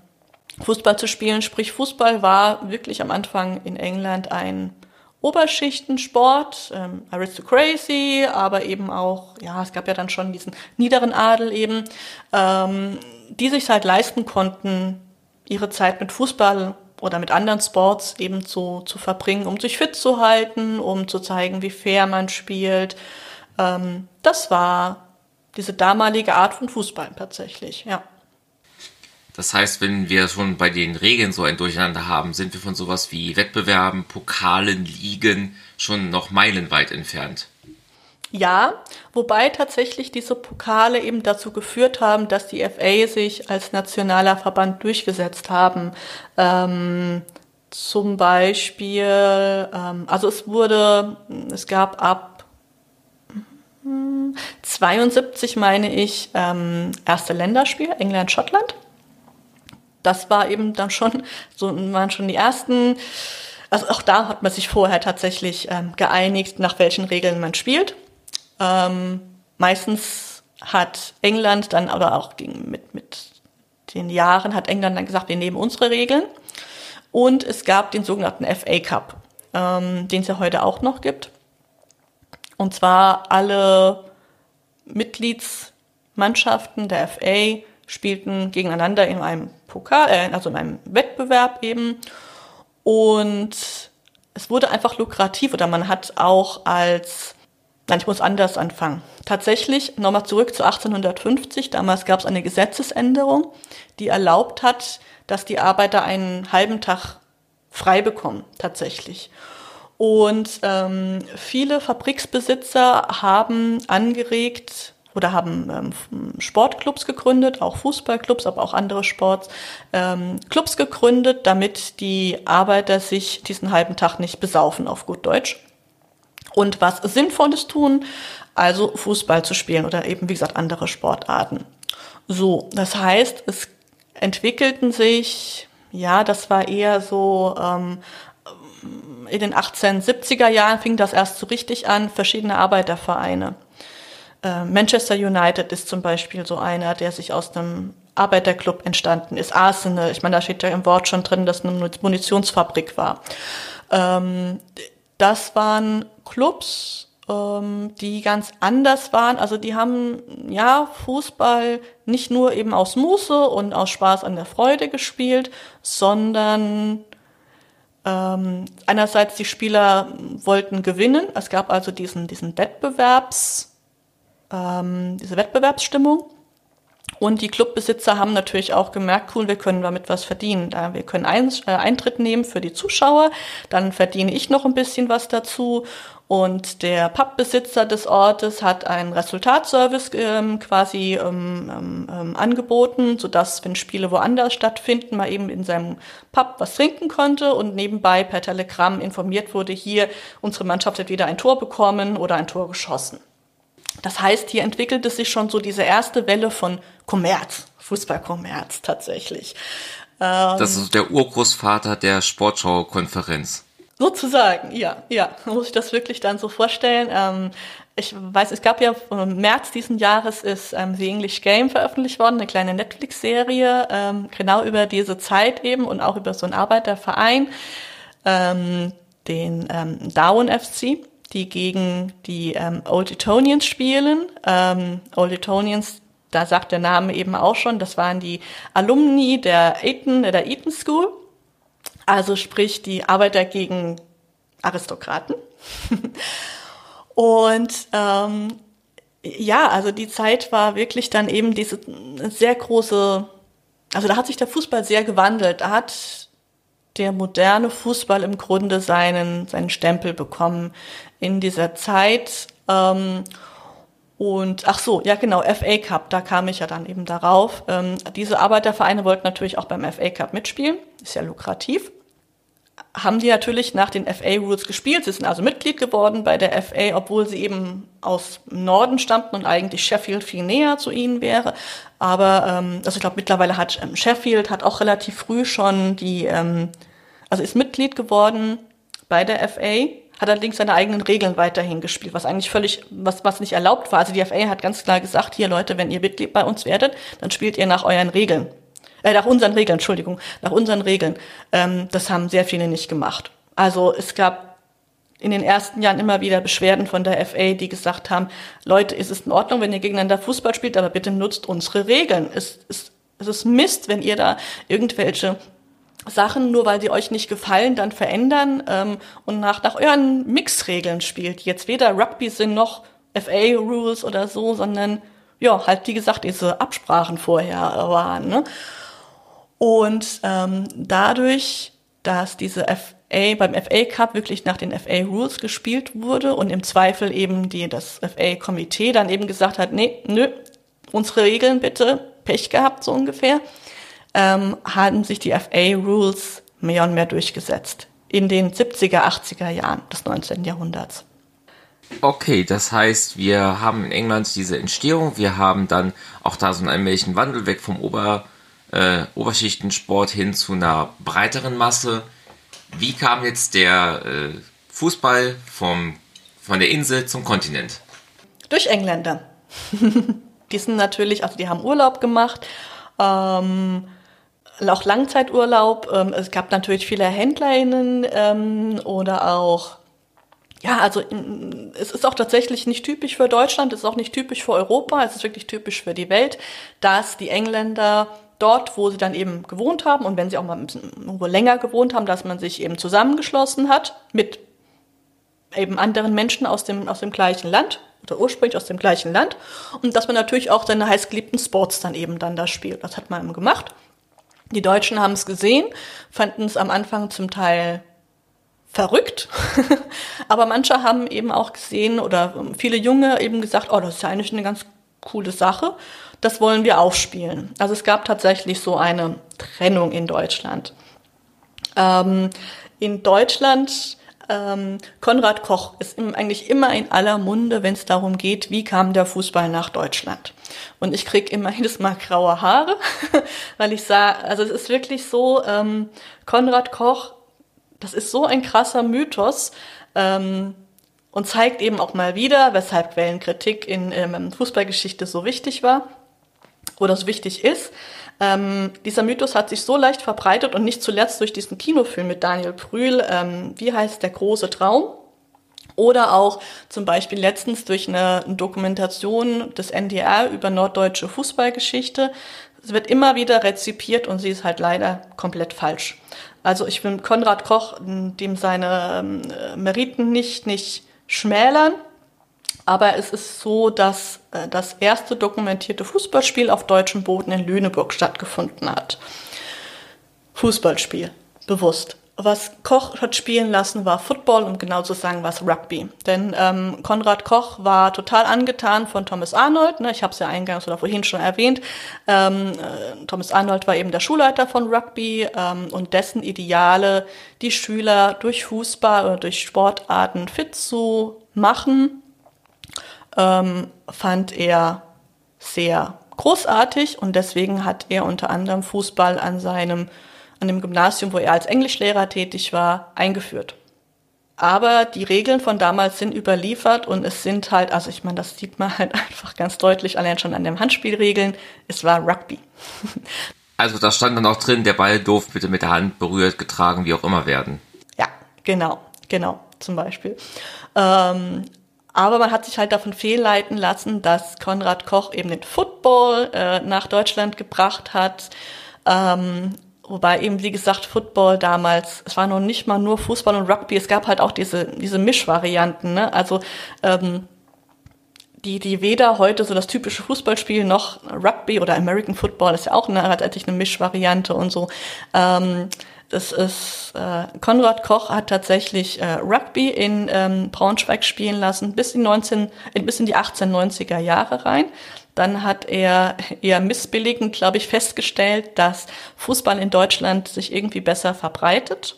Fußball zu spielen. Sprich, Fußball war wirklich am Anfang in England ein Oberschichtensport, ähm, Aristocracy, aber eben auch, ja, es gab ja dann schon diesen niederen Adel eben, ähm, die sich halt leisten konnten, ihre Zeit mit Fußball oder mit anderen Sports eben zu, zu verbringen, um sich fit zu halten, um zu zeigen, wie fair man spielt. Ähm, das war diese damalige Art von Fußball tatsächlich, ja. Das heißt, wenn wir schon bei den Regeln so ein Durcheinander haben, sind wir von sowas wie Wettbewerben, Pokalen, Ligen schon noch meilenweit entfernt. Ja, wobei tatsächlich diese Pokale eben dazu geführt haben, dass die FA sich als nationaler Verband durchgesetzt haben. Ähm, zum Beispiel, ähm, also es wurde, es gab ab 72, meine ich, ähm, erste Länderspiel, England, Schottland das war eben dann schon, so waren schon die ersten, also auch da hat man sich vorher tatsächlich ähm, geeinigt, nach welchen Regeln man spielt. Ähm, meistens hat England dann, oder auch gegen, mit, mit den Jahren hat England dann gesagt, wir nehmen unsere Regeln. Und es gab den sogenannten FA Cup, ähm, den es ja heute auch noch gibt. Und zwar alle Mitgliedsmannschaften der FA spielten gegeneinander in einem Pokal, äh, also in einem Wettbewerb eben. Und es wurde einfach lukrativ oder man hat auch als, nein, ich muss anders anfangen. Tatsächlich, nochmal zurück zu 1850, damals gab es eine Gesetzesänderung, die erlaubt hat, dass die Arbeiter einen halben Tag frei bekommen, tatsächlich. Und ähm, viele Fabriksbesitzer haben angeregt, oder haben ähm, Sportclubs gegründet, auch Fußballclubs, aber auch andere Sports, ähm, gegründet, damit die Arbeiter sich diesen halben Tag nicht besaufen, auf gut Deutsch. Und was Sinnvolles tun, also Fußball zu spielen oder eben, wie gesagt, andere Sportarten. So, das heißt, es entwickelten sich, ja, das war eher so ähm, in den 1870er Jahren fing das erst so richtig an, verschiedene Arbeitervereine. Äh, Manchester United ist zum Beispiel so einer, der sich aus einem Arbeiterclub entstanden ist. Arsenal, ich meine, da steht ja im Wort schon drin, dass eine Munitionsfabrik war. Ähm, das waren Clubs, ähm, die ganz anders waren. Also die haben ja Fußball nicht nur eben aus Muße und aus Spaß an der Freude gespielt, sondern ähm, einerseits die Spieler wollten gewinnen. Es gab also diesen diesen Wettbewerbs ähm, diese Wettbewerbsstimmung. Und die Clubbesitzer haben natürlich auch gemerkt, cool, wir können damit was verdienen. Wir können äh, Eintritt nehmen für die Zuschauer, dann verdiene ich noch ein bisschen was dazu. Und der Pubbesitzer des Ortes hat einen Resultatservice ähm, quasi ähm, ähm, ähm, angeboten, sodass, wenn Spiele woanders stattfinden, man eben in seinem Pub was trinken konnte und nebenbei per Telegramm informiert wurde, hier, unsere Mannschaft hat wieder ein Tor bekommen oder ein Tor geschossen. Das heißt, hier entwickelte sich schon so diese erste Welle von Kommerz, Fußballkommerz tatsächlich. Ähm, das ist der Urgroßvater der Sportschau-Konferenz. Sozusagen, ja, ja, muss ich das wirklich dann so vorstellen. Ähm, ich weiß, es gab ja im März diesen Jahres ist ähm, The English Game veröffentlicht worden, eine kleine Netflix-Serie, ähm, genau über diese Zeit eben und auch über so einen Arbeiterverein, ähm, den ähm, Darwin FC die gegen die ähm, Old Etonians spielen. Ähm, Old Etonians, da sagt der Name eben auch schon, das waren die Alumni der Eton, der Eton School. Also sprich die Arbeiter gegen Aristokraten. Und ähm, ja, also die Zeit war wirklich dann eben diese sehr große, also da hat sich der Fußball sehr gewandelt. Da hat der moderne Fußball im Grunde seinen, seinen Stempel bekommen in dieser Zeit. Ähm, und ach so, ja genau, FA Cup, da kam ich ja dann eben darauf. Ähm, diese Arbeitervereine wollten natürlich auch beim FA Cup mitspielen, ist ja lukrativ. Haben die natürlich nach den FA Rules gespielt. Sie sind also Mitglied geworden bei der FA, obwohl sie eben aus Norden stammten und eigentlich Sheffield viel näher zu ihnen wäre. Aber ähm, also ich glaube mittlerweile hat ähm, Sheffield hat auch relativ früh schon die, ähm, also ist Mitglied geworden bei der FA hat allerdings seine eigenen Regeln weiterhin gespielt, was eigentlich völlig, was, was nicht erlaubt war. Also die FA hat ganz klar gesagt, hier Leute, wenn ihr Mitglied bei uns werdet, dann spielt ihr nach euren Regeln. Äh, nach unseren Regeln, Entschuldigung, nach unseren Regeln. Ähm, das haben sehr viele nicht gemacht. Also es gab in den ersten Jahren immer wieder Beschwerden von der FA, die gesagt haben, Leute, ist es in Ordnung, wenn ihr gegeneinander Fußball spielt, aber bitte nutzt unsere Regeln. Es, es, es ist Mist, wenn ihr da irgendwelche Sachen, nur weil sie euch nicht gefallen, dann verändern ähm, und nach, nach euren Mixregeln spielt. Jetzt weder Rugby sind noch FA-Rules oder so, sondern ja, halt wie gesagt, diese Absprachen vorher waren. Ne? Und ähm, dadurch, dass diese FA beim FA Cup wirklich nach den FA Rules gespielt wurde und im Zweifel eben die das FA Komitee dann eben gesagt hat, nee, nö, unsere Regeln bitte, Pech gehabt so ungefähr ähm, haben sich die FA-Rules mehr und mehr durchgesetzt in den 70er, 80er Jahren des 19. Jahrhunderts. Okay, das heißt, wir haben in England diese Entstehung, wir haben dann auch da so einen allmählichen Wandel weg vom Ober, äh, Oberschichtensport hin zu einer breiteren Masse. Wie kam jetzt der äh, Fußball vom, von der Insel zum Kontinent? Durch Engländer. die sind natürlich, also die haben Urlaub gemacht, ähm, auch Langzeiturlaub. Ähm, es gab natürlich viele HändlerInnen ähm, oder auch ja, also es ist auch tatsächlich nicht typisch für Deutschland, es ist auch nicht typisch für Europa, es ist wirklich typisch für die Welt, dass die Engländer dort, wo sie dann eben gewohnt haben und wenn sie auch mal ein bisschen länger gewohnt haben, dass man sich eben zusammengeschlossen hat mit eben anderen Menschen aus dem, aus dem gleichen Land oder ursprünglich aus dem gleichen Land und dass man natürlich auch seine heißgeliebten Sports dann eben dann da spielt. Das hat man gemacht. Die Deutschen haben es gesehen, fanden es am Anfang zum Teil verrückt, aber manche haben eben auch gesehen oder viele Junge eben gesagt, oh, das ist ja eigentlich eine ganz coole Sache, das wollen wir auch spielen. Also es gab tatsächlich so eine Trennung in Deutschland. Ähm, in Deutschland ähm, Konrad Koch ist eigentlich immer in aller Munde, wenn es darum geht, wie kam der Fußball nach Deutschland. Und ich krieg immer jedes Mal graue Haare, weil ich sage, also es ist wirklich so, ähm, Konrad Koch, das ist so ein krasser Mythos ähm, und zeigt eben auch mal wieder, weshalb Quellenkritik in ähm, Fußballgeschichte so wichtig war oder so wichtig ist. Ähm, dieser Mythos hat sich so leicht verbreitet und nicht zuletzt durch diesen Kinofilm mit Daniel Brühl, ähm, wie heißt der große Traum? Oder auch zum Beispiel letztens durch eine Dokumentation des NDR über norddeutsche Fußballgeschichte. Es wird immer wieder rezipiert und sie ist halt leider komplett falsch. Also ich will Konrad Koch, dem seine ähm, Meriten nicht, nicht schmälern, aber es ist so, dass äh, das erste dokumentierte Fußballspiel auf deutschem Boden in Lüneburg stattgefunden hat. Fußballspiel, bewusst. Was Koch hat spielen lassen, war Football, um genau zu sagen, was Rugby. Denn ähm, Konrad Koch war total angetan von Thomas Arnold. Ne? Ich habe es ja eingangs oder vorhin schon erwähnt. Ähm, äh, Thomas Arnold war eben der Schulleiter von Rugby ähm, und dessen Ideale, die Schüler durch Fußball oder durch Sportarten fit zu machen, ähm, fand er sehr großartig und deswegen hat er unter anderem Fußball an seinem an dem Gymnasium, wo er als Englischlehrer tätig war, eingeführt. Aber die Regeln von damals sind überliefert und es sind halt, also ich meine, das sieht man halt einfach ganz deutlich, allein schon an den Handspielregeln, es war Rugby. Also da stand dann auch drin, der Ball durfte bitte mit der Hand berührt, getragen, wie auch immer werden. Ja, genau, genau, zum Beispiel. Ähm, aber man hat sich halt davon fehlleiten lassen, dass Konrad Koch eben den Football äh, nach Deutschland gebracht hat. Ähm, Wobei eben, wie gesagt, Football damals, es war noch nicht mal nur Fußball und Rugby, es gab halt auch diese, diese Mischvarianten, ne? Also ähm, die, die weder heute so das typische Fußballspiel noch Rugby oder American Football ist ja auch eine, eigentlich eine Mischvariante und so. Ähm, das ist äh, Konrad Koch hat tatsächlich äh, Rugby in ähm, Braunschweig spielen lassen bis in 19 bis in die 1890er Jahre rein. Dann hat er eher missbilligend, glaube ich, festgestellt, dass Fußball in Deutschland sich irgendwie besser verbreitet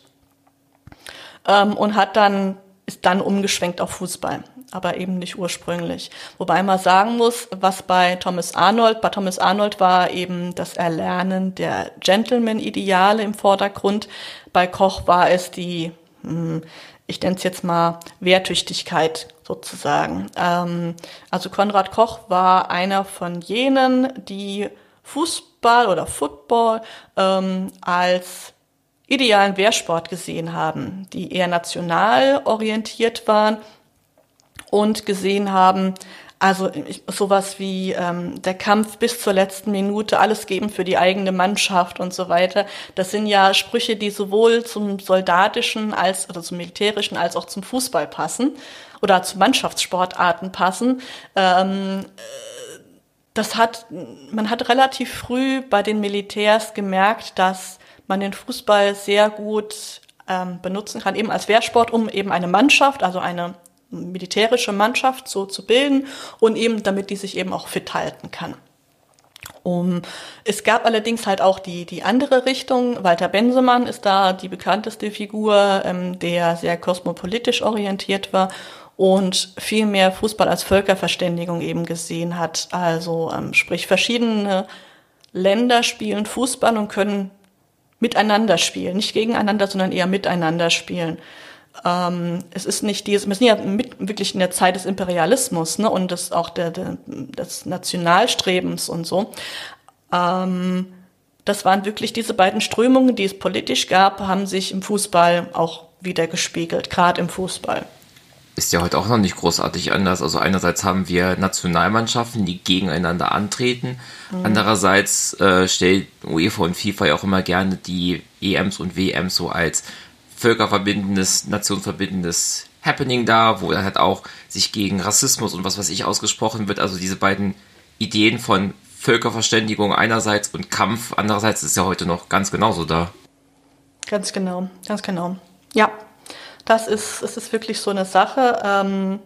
ähm, und hat dann ist dann umgeschwenkt auf Fußball, aber eben nicht ursprünglich. Wobei man sagen muss, was bei Thomas Arnold, bei Thomas Arnold war eben das Erlernen der Gentleman-Ideale im Vordergrund. Bei Koch war es die, hm, ich nenne es jetzt mal Wehrtüchtigkeit sozusagen. Ähm, also Konrad Koch war einer von jenen, die Fußball oder Football ähm, als idealen Wehrsport gesehen haben, die eher national orientiert waren und gesehen haben, also sowas wie ähm, der Kampf bis zur letzten Minute, alles geben für die eigene Mannschaft und so weiter. Das sind ja Sprüche, die sowohl zum soldatischen als oder zum militärischen als auch zum Fußball passen oder zu Mannschaftssportarten passen. Ähm, das hat, man hat relativ früh bei den Militärs gemerkt, dass man den Fußball sehr gut ähm, benutzen kann, eben als Wehrsport, um eben eine Mannschaft, also eine militärische Mannschaft so zu bilden und eben damit die sich eben auch fit halten kann. Um, es gab allerdings halt auch die, die andere Richtung. Walter Bensemann ist da die bekannteste Figur, ähm, der sehr kosmopolitisch orientiert war und viel mehr Fußball als Völkerverständigung eben gesehen hat. Also ähm, sprich verschiedene Länder spielen Fußball und können miteinander spielen, nicht gegeneinander, sondern eher miteinander spielen. Ähm, es ist nicht dieses, wir sind ja mit, wirklich in der Zeit des Imperialismus ne, und des, auch der, der, des Nationalstrebens und so. Ähm, das waren wirklich diese beiden Strömungen, die es politisch gab, haben sich im Fußball auch wieder gespiegelt, gerade im Fußball. Ist ja heute auch noch nicht großartig anders. Also einerseits haben wir Nationalmannschaften, die gegeneinander antreten. Mhm. Andererseits äh, stellt UEFA und FIFA ja auch immer gerne die EMs und WMs so als völkerverbindendes, nationverbindendes Happening da, wo dann halt auch sich gegen Rassismus und was weiß ich ausgesprochen wird. Also diese beiden Ideen von Völkerverständigung einerseits und Kampf andererseits ist ja heute noch ganz genauso da. Ganz genau, ganz genau. Ja, das ist, es ist wirklich so eine Sache. Ähm,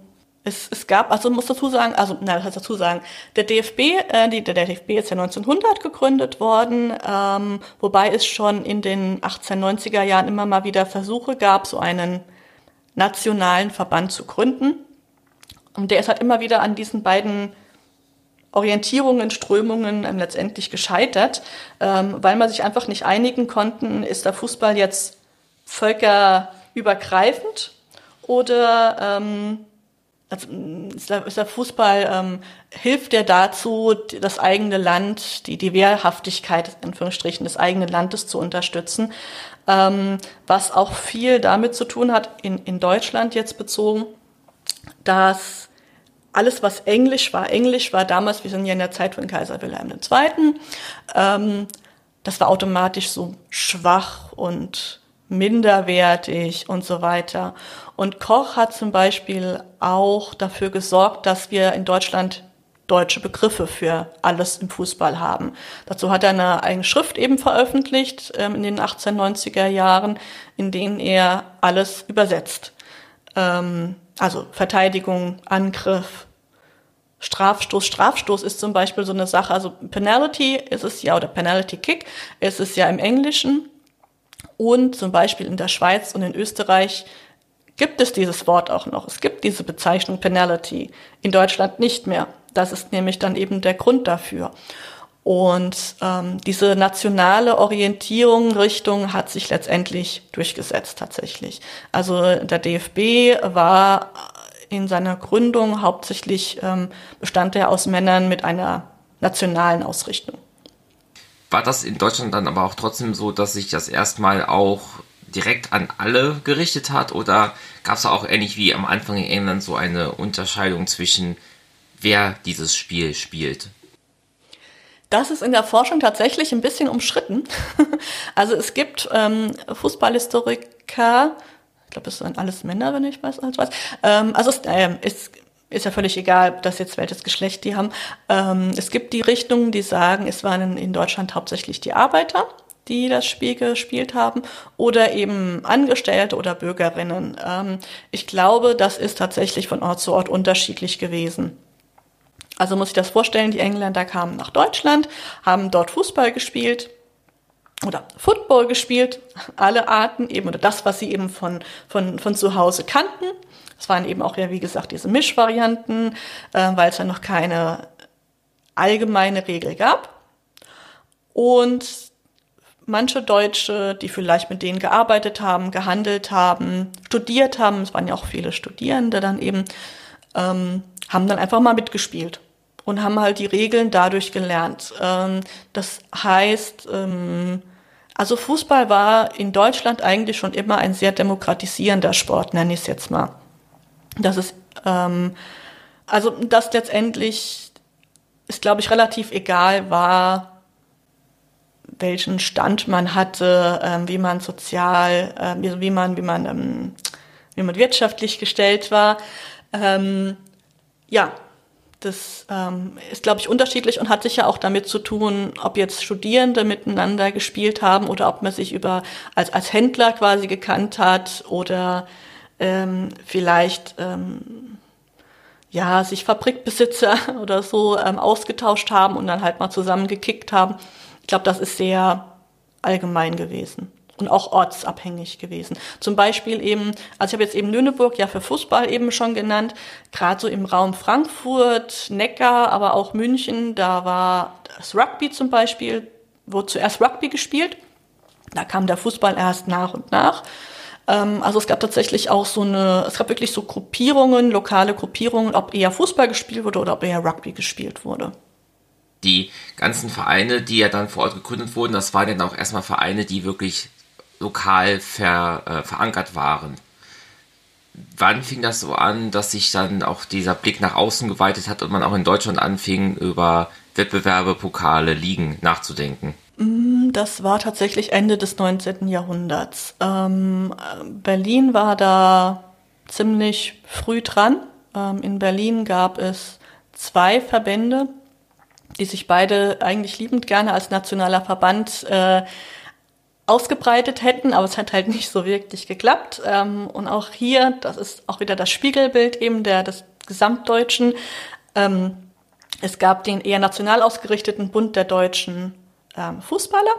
es, es gab, also muss dazu sagen, also nein, das heißt dazu sagen, der DFB, äh, die, der DFB ist ja 1900 gegründet worden, ähm, wobei es schon in den 1890er Jahren immer mal wieder Versuche gab, so einen nationalen Verband zu gründen. Und der ist halt immer wieder an diesen beiden Orientierungen, Strömungen ähm, letztendlich gescheitert, ähm, weil man sich einfach nicht einigen konnten, ist der Fußball jetzt völkerübergreifend oder ähm, ist der, ist der Fußball, ähm, hilft der dazu, das eigene Land, die, die Wehrhaftigkeit, in Anführungsstrichen, des eigenen Landes zu unterstützen, ähm, was auch viel damit zu tun hat, in, in Deutschland jetzt bezogen, dass alles, was Englisch war, Englisch war damals, wir sind ja in der Zeit von Kaiser Wilhelm II., ähm, das war automatisch so schwach und minderwertig und so weiter. Und Koch hat zum Beispiel auch dafür gesorgt, dass wir in Deutschland deutsche Begriffe für alles im Fußball haben. Dazu hat er eine eigene Schrift eben veröffentlicht ähm, in den 1890er Jahren, in denen er alles übersetzt. Ähm, also Verteidigung, Angriff, Strafstoß. Strafstoß ist zum Beispiel so eine Sache, also Penalty ist es ja, oder Penalty Kick ist es ja im Englischen. Und zum Beispiel in der Schweiz und in Österreich gibt es dieses Wort auch noch. Es gibt diese Bezeichnung Penalty. In Deutschland nicht mehr. Das ist nämlich dann eben der Grund dafür. Und ähm, diese nationale Orientierung, Richtung hat sich letztendlich durchgesetzt tatsächlich. Also der DFB war in seiner Gründung hauptsächlich ähm, bestand er aus Männern mit einer nationalen Ausrichtung. War das in Deutschland dann aber auch trotzdem so, dass sich das erstmal auch direkt an alle gerichtet hat? Oder gab es auch ähnlich wie am Anfang in England so eine Unterscheidung zwischen wer dieses Spiel spielt? Das ist in der Forschung tatsächlich ein bisschen umschritten. Also es gibt ähm, Fußballhistoriker, ich glaube, es sind alles Männer, wenn ich weiß, als weiß. Ähm, also es äh, ist, ist ja völlig egal, ob das jetzt welches Geschlecht die haben. Ähm, es gibt die Richtungen, die sagen, es waren in Deutschland hauptsächlich die Arbeiter, die das Spiel gespielt haben, oder eben Angestellte oder Bürgerinnen. Ähm, ich glaube, das ist tatsächlich von Ort zu Ort unterschiedlich gewesen. Also muss ich das vorstellen, die Engländer kamen nach Deutschland, haben dort Fußball gespielt oder Football gespielt, alle Arten eben oder das, was sie eben von, von, von zu Hause kannten. Es waren eben auch ja, wie gesagt, diese Mischvarianten, äh, weil es ja noch keine allgemeine Regel gab. Und manche Deutsche, die vielleicht mit denen gearbeitet haben, gehandelt haben, studiert haben, es waren ja auch viele Studierende dann eben, ähm, haben dann einfach mal mitgespielt und haben halt die Regeln dadurch gelernt. Ähm, das heißt, ähm, also Fußball war in Deutschland eigentlich schon immer ein sehr demokratisierender Sport, nenne ich es jetzt mal. Das ist, ähm, also das letztendlich ist, glaube ich, relativ egal war, welchen Stand man hatte, ähm, wie man sozial, äh, wie man, wie man, ähm, wie man wirtschaftlich gestellt war. Ähm, ja, das ähm, ist, glaube ich, unterschiedlich und hat sicher auch damit zu tun, ob jetzt Studierende miteinander gespielt haben oder ob man sich über als, als Händler quasi gekannt hat oder ähm, vielleicht ähm, ja sich Fabrikbesitzer oder so ähm, ausgetauscht haben und dann halt mal zusammen gekickt haben. Ich glaube, das ist sehr allgemein gewesen und auch ortsabhängig gewesen. Zum Beispiel eben, also ich habe jetzt eben Lüneburg ja für Fußball eben schon genannt, gerade so im Raum Frankfurt, Neckar, aber auch München, da war das Rugby zum Beispiel, wurde zuerst Rugby gespielt, da kam der Fußball erst nach und nach. Ähm, also es gab tatsächlich auch so eine, es gab wirklich so Gruppierungen, lokale Gruppierungen, ob eher Fußball gespielt wurde oder ob eher Rugby gespielt wurde die ganzen Vereine, die ja dann vor Ort gegründet wurden, das waren dann auch erstmal Vereine, die wirklich lokal ver, äh, verankert waren. Wann fing das so an, dass sich dann auch dieser Blick nach außen geweitet hat und man auch in Deutschland anfing, über Wettbewerbe, Pokale, Ligen nachzudenken? Mm, das war tatsächlich Ende des 19. Jahrhunderts. Ähm, Berlin war da ziemlich früh dran. Ähm, in Berlin gab es zwei Verbände, die sich beide eigentlich liebend gerne als nationaler Verband äh, ausgebreitet hätten, aber es hat halt nicht so wirklich geklappt. Ähm, und auch hier, das ist auch wieder das Spiegelbild eben der des Gesamtdeutschen. Ähm, es gab den eher national ausgerichteten Bund der deutschen ähm, Fußballer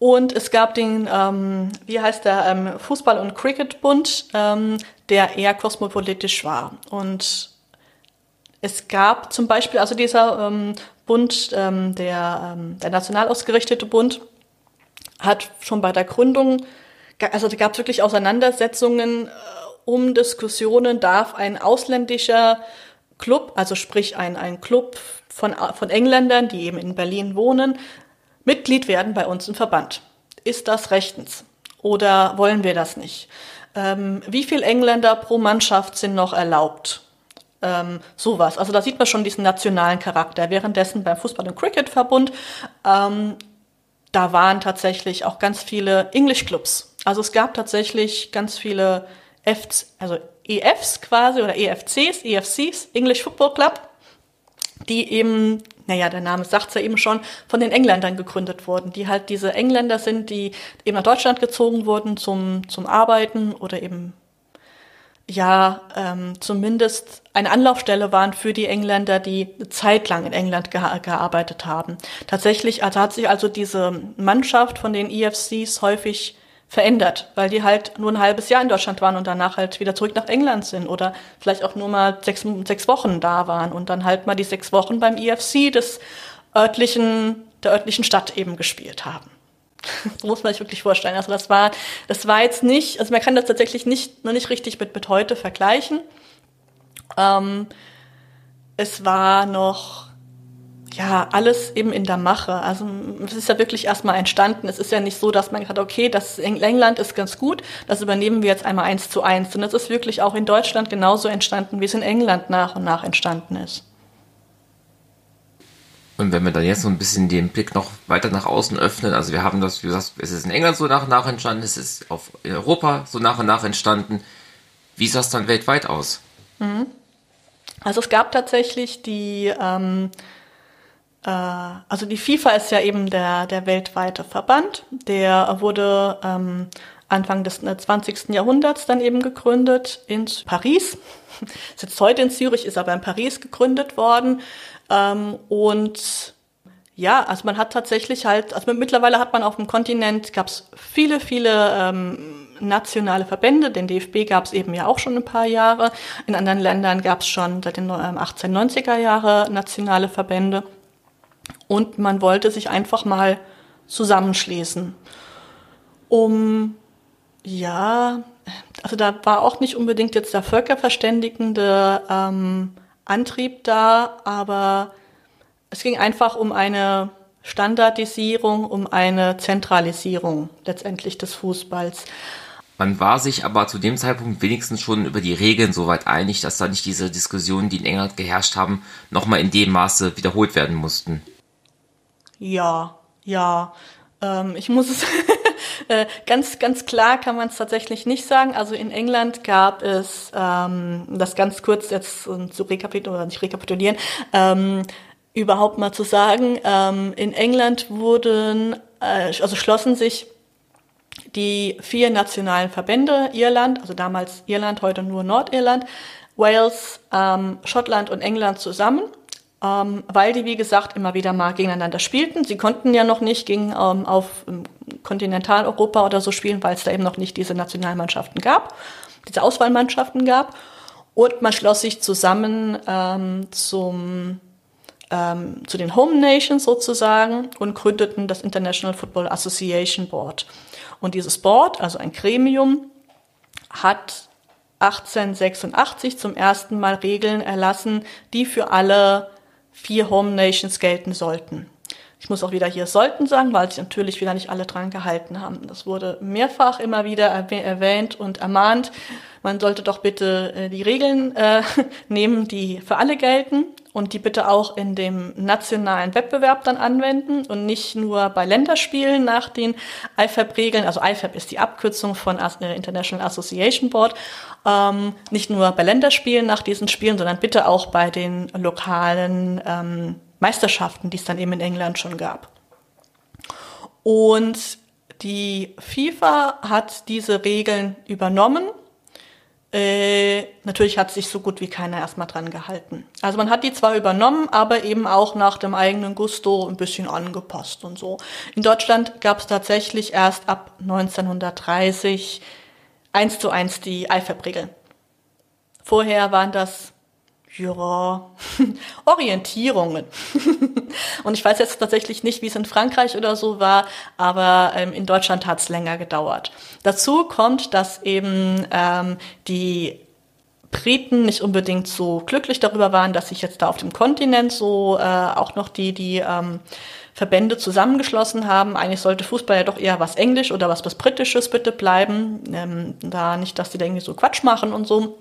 und es gab den, ähm, wie heißt der, ähm, Fußball- und Cricketbund, ähm, der eher kosmopolitisch war. Und es gab zum Beispiel, also dieser ähm, Bund, ähm, der, ähm, der national ausgerichtete Bund, hat schon bei der Gründung, also da gab es wirklich Auseinandersetzungen äh, um Diskussionen, darf ein ausländischer Club, also sprich ein, ein Club von, von Engländern, die eben in Berlin wohnen, Mitglied werden bei uns im Verband. Ist das rechtens? Oder wollen wir das nicht? Ähm, wie viele Engländer pro Mannschaft sind noch erlaubt? Ähm, sowas. Also da sieht man schon diesen nationalen Charakter. Währenddessen beim Fußball- und Cricketverbund, ähm, da waren tatsächlich auch ganz viele English-Clubs. Also es gab tatsächlich ganz viele Fs, also EFs quasi oder EFCs, EFCs, English Football Club, die eben, naja, der Name sagt's ja eben schon, von den Engländern gegründet wurden, die halt diese Engländer sind, die eben nach Deutschland gezogen wurden zum, zum Arbeiten oder eben ja ähm, zumindest eine Anlaufstelle waren für die Engländer, die zeitlang in England ge gearbeitet haben. Tatsächlich also hat sich also diese Mannschaft von den EFCs häufig verändert, weil die halt nur ein halbes Jahr in Deutschland waren und danach halt wieder zurück nach England sind oder vielleicht auch nur mal sechs, sechs Wochen da waren und dann halt mal die sechs Wochen beim EFC des örtlichen, der örtlichen Stadt eben gespielt haben. So muss man sich wirklich vorstellen. Also das war, das war jetzt nicht, also man kann das tatsächlich nicht, noch nicht richtig mit, mit heute vergleichen. Ähm, es war noch ja, alles eben in der Mache. Also es ist ja wirklich erstmal entstanden. Es ist ja nicht so, dass man gesagt hat, okay, das England ist ganz gut, das übernehmen wir jetzt einmal eins zu eins. Und es ist wirklich auch in Deutschland genauso entstanden, wie es in England nach und nach entstanden ist. Und wenn wir dann jetzt so ein bisschen den Blick noch weiter nach außen öffnen, also wir haben das, wie gesagt, es ist in England so nach und nach entstanden, es ist auf, in Europa so nach und nach entstanden. Wie sah es dann weltweit aus? Mhm. Also es gab tatsächlich die ähm, äh, also die FIFA ist ja eben der, der weltweite Verband. Der wurde ähm, Anfang des 20. Äh, Jahrhunderts dann eben gegründet in Paris. Ist jetzt heute in Zürich, ist aber in Paris gegründet worden. Ähm, und ja, also man hat tatsächlich halt, also mittlerweile hat man auf dem Kontinent, gab es viele, viele ähm, nationale Verbände. Den DFB gab es eben ja auch schon ein paar Jahre. In anderen Ländern gab es schon seit den 1890er ähm, Jahre nationale Verbände und man wollte sich einfach mal zusammenschließen, um ja, also da war auch nicht unbedingt jetzt der völkerverständigende ähm, Antrieb da, aber es ging einfach um eine Standardisierung, um eine Zentralisierung letztendlich des Fußballs. Man war sich aber zu dem Zeitpunkt wenigstens schon über die Regeln soweit einig, dass da nicht diese Diskussionen, die in England geherrscht haben, nochmal in dem Maße wiederholt werden mussten. Ja, ja. Ähm, ich muss es äh, ganz, ganz klar kann man es tatsächlich nicht sagen. Also in England gab es, ähm, das ganz kurz jetzt um, zu rekapitulieren oder nicht rekapitulieren, ähm, überhaupt mal zu sagen, ähm, in England wurden, äh, also schlossen sich die vier nationalen Verbände Irland, also damals Irland, heute nur Nordirland, Wales, ähm, Schottland und England zusammen ähm, weil die, wie gesagt, immer wieder mal gegeneinander spielten. Sie konnten ja noch nicht gegen, ähm, auf ähm, Kontinentaleuropa oder so spielen, weil es da eben noch nicht diese Nationalmannschaften gab, diese Auswahlmannschaften gab. Und man schloss sich zusammen ähm, zum, ähm, zu den Home Nations sozusagen und gründeten das International Football Association Board. Und dieses Board, also ein Gremium, hat 1886 zum ersten Mal Regeln erlassen, die für alle vier Home Nations gelten sollten. Ich muss auch wieder hier sollten sagen, weil sich natürlich wieder nicht alle dran gehalten haben. Das wurde mehrfach immer wieder erwähnt und ermahnt. Man sollte doch bitte äh, die Regeln äh, nehmen, die für alle gelten und die bitte auch in dem nationalen Wettbewerb dann anwenden und nicht nur bei Länderspielen nach den IFAB-Regeln. Also IFAB ist die Abkürzung von äh, International Association Board. Ähm, nicht nur bei Länderspielen nach diesen Spielen, sondern bitte auch bei den lokalen ähm, Meisterschaften, die es dann eben in England schon gab. Und die FIFA hat diese Regeln übernommen. Äh, natürlich hat sich so gut wie keiner erstmal dran gehalten. Also man hat die zwar übernommen, aber eben auch nach dem eigenen Gusto ein bisschen angepasst und so. In Deutschland gab es tatsächlich erst ab 1930 eins zu eins die IFAB-Regeln. Vorher waren das ja, Orientierungen. und ich weiß jetzt tatsächlich nicht, wie es in Frankreich oder so war, aber ähm, in Deutschland hat es länger gedauert. Dazu kommt, dass eben ähm, die Briten nicht unbedingt so glücklich darüber waren, dass sich jetzt da auf dem Kontinent so äh, auch noch die, die ähm, Verbände zusammengeschlossen haben. Eigentlich sollte Fußball ja doch eher was Englisch oder was was Britisches bitte bleiben. Ähm, da nicht, dass die da irgendwie so Quatsch machen und so.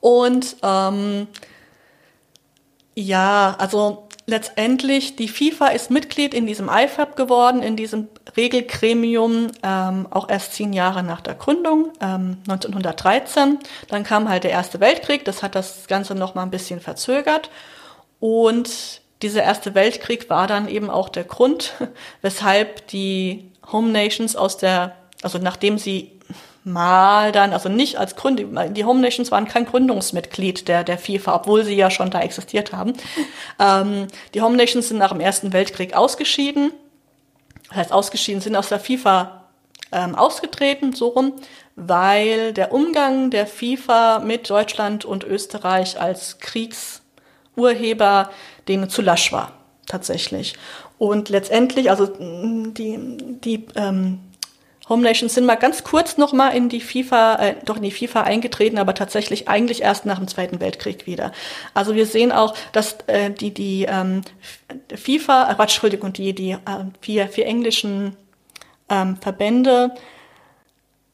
Und ähm, ja, also letztendlich, die FIFA ist Mitglied in diesem IFAB geworden, in diesem Regelgremium, ähm, auch erst zehn Jahre nach der Gründung, ähm, 1913. Dann kam halt der Erste Weltkrieg, das hat das Ganze noch mal ein bisschen verzögert. Und dieser Erste Weltkrieg war dann eben auch der Grund, weshalb die Home Nations aus der, also nachdem sie mal dann, also nicht als Gründ, die Home Nations waren kein Gründungsmitglied der, der FIFA, obwohl sie ja schon da existiert haben. Ähm, die Home Nations sind nach dem Ersten Weltkrieg ausgeschieden, das heißt ausgeschieden, sind aus der FIFA ähm, ausgetreten, so rum, weil der Umgang der FIFA mit Deutschland und Österreich als Kriegsurheber denen zu lasch war, tatsächlich. Und letztendlich, also die, die ähm, Home Nations sind mal ganz kurz noch mal in die FIFA, äh, doch in die FIFA eingetreten, aber tatsächlich eigentlich erst nach dem Zweiten Weltkrieg wieder. Also wir sehen auch, dass äh, die die ähm, FIFA, äh, Entschuldigung, die die äh, vier, vier englischen ähm, Verbände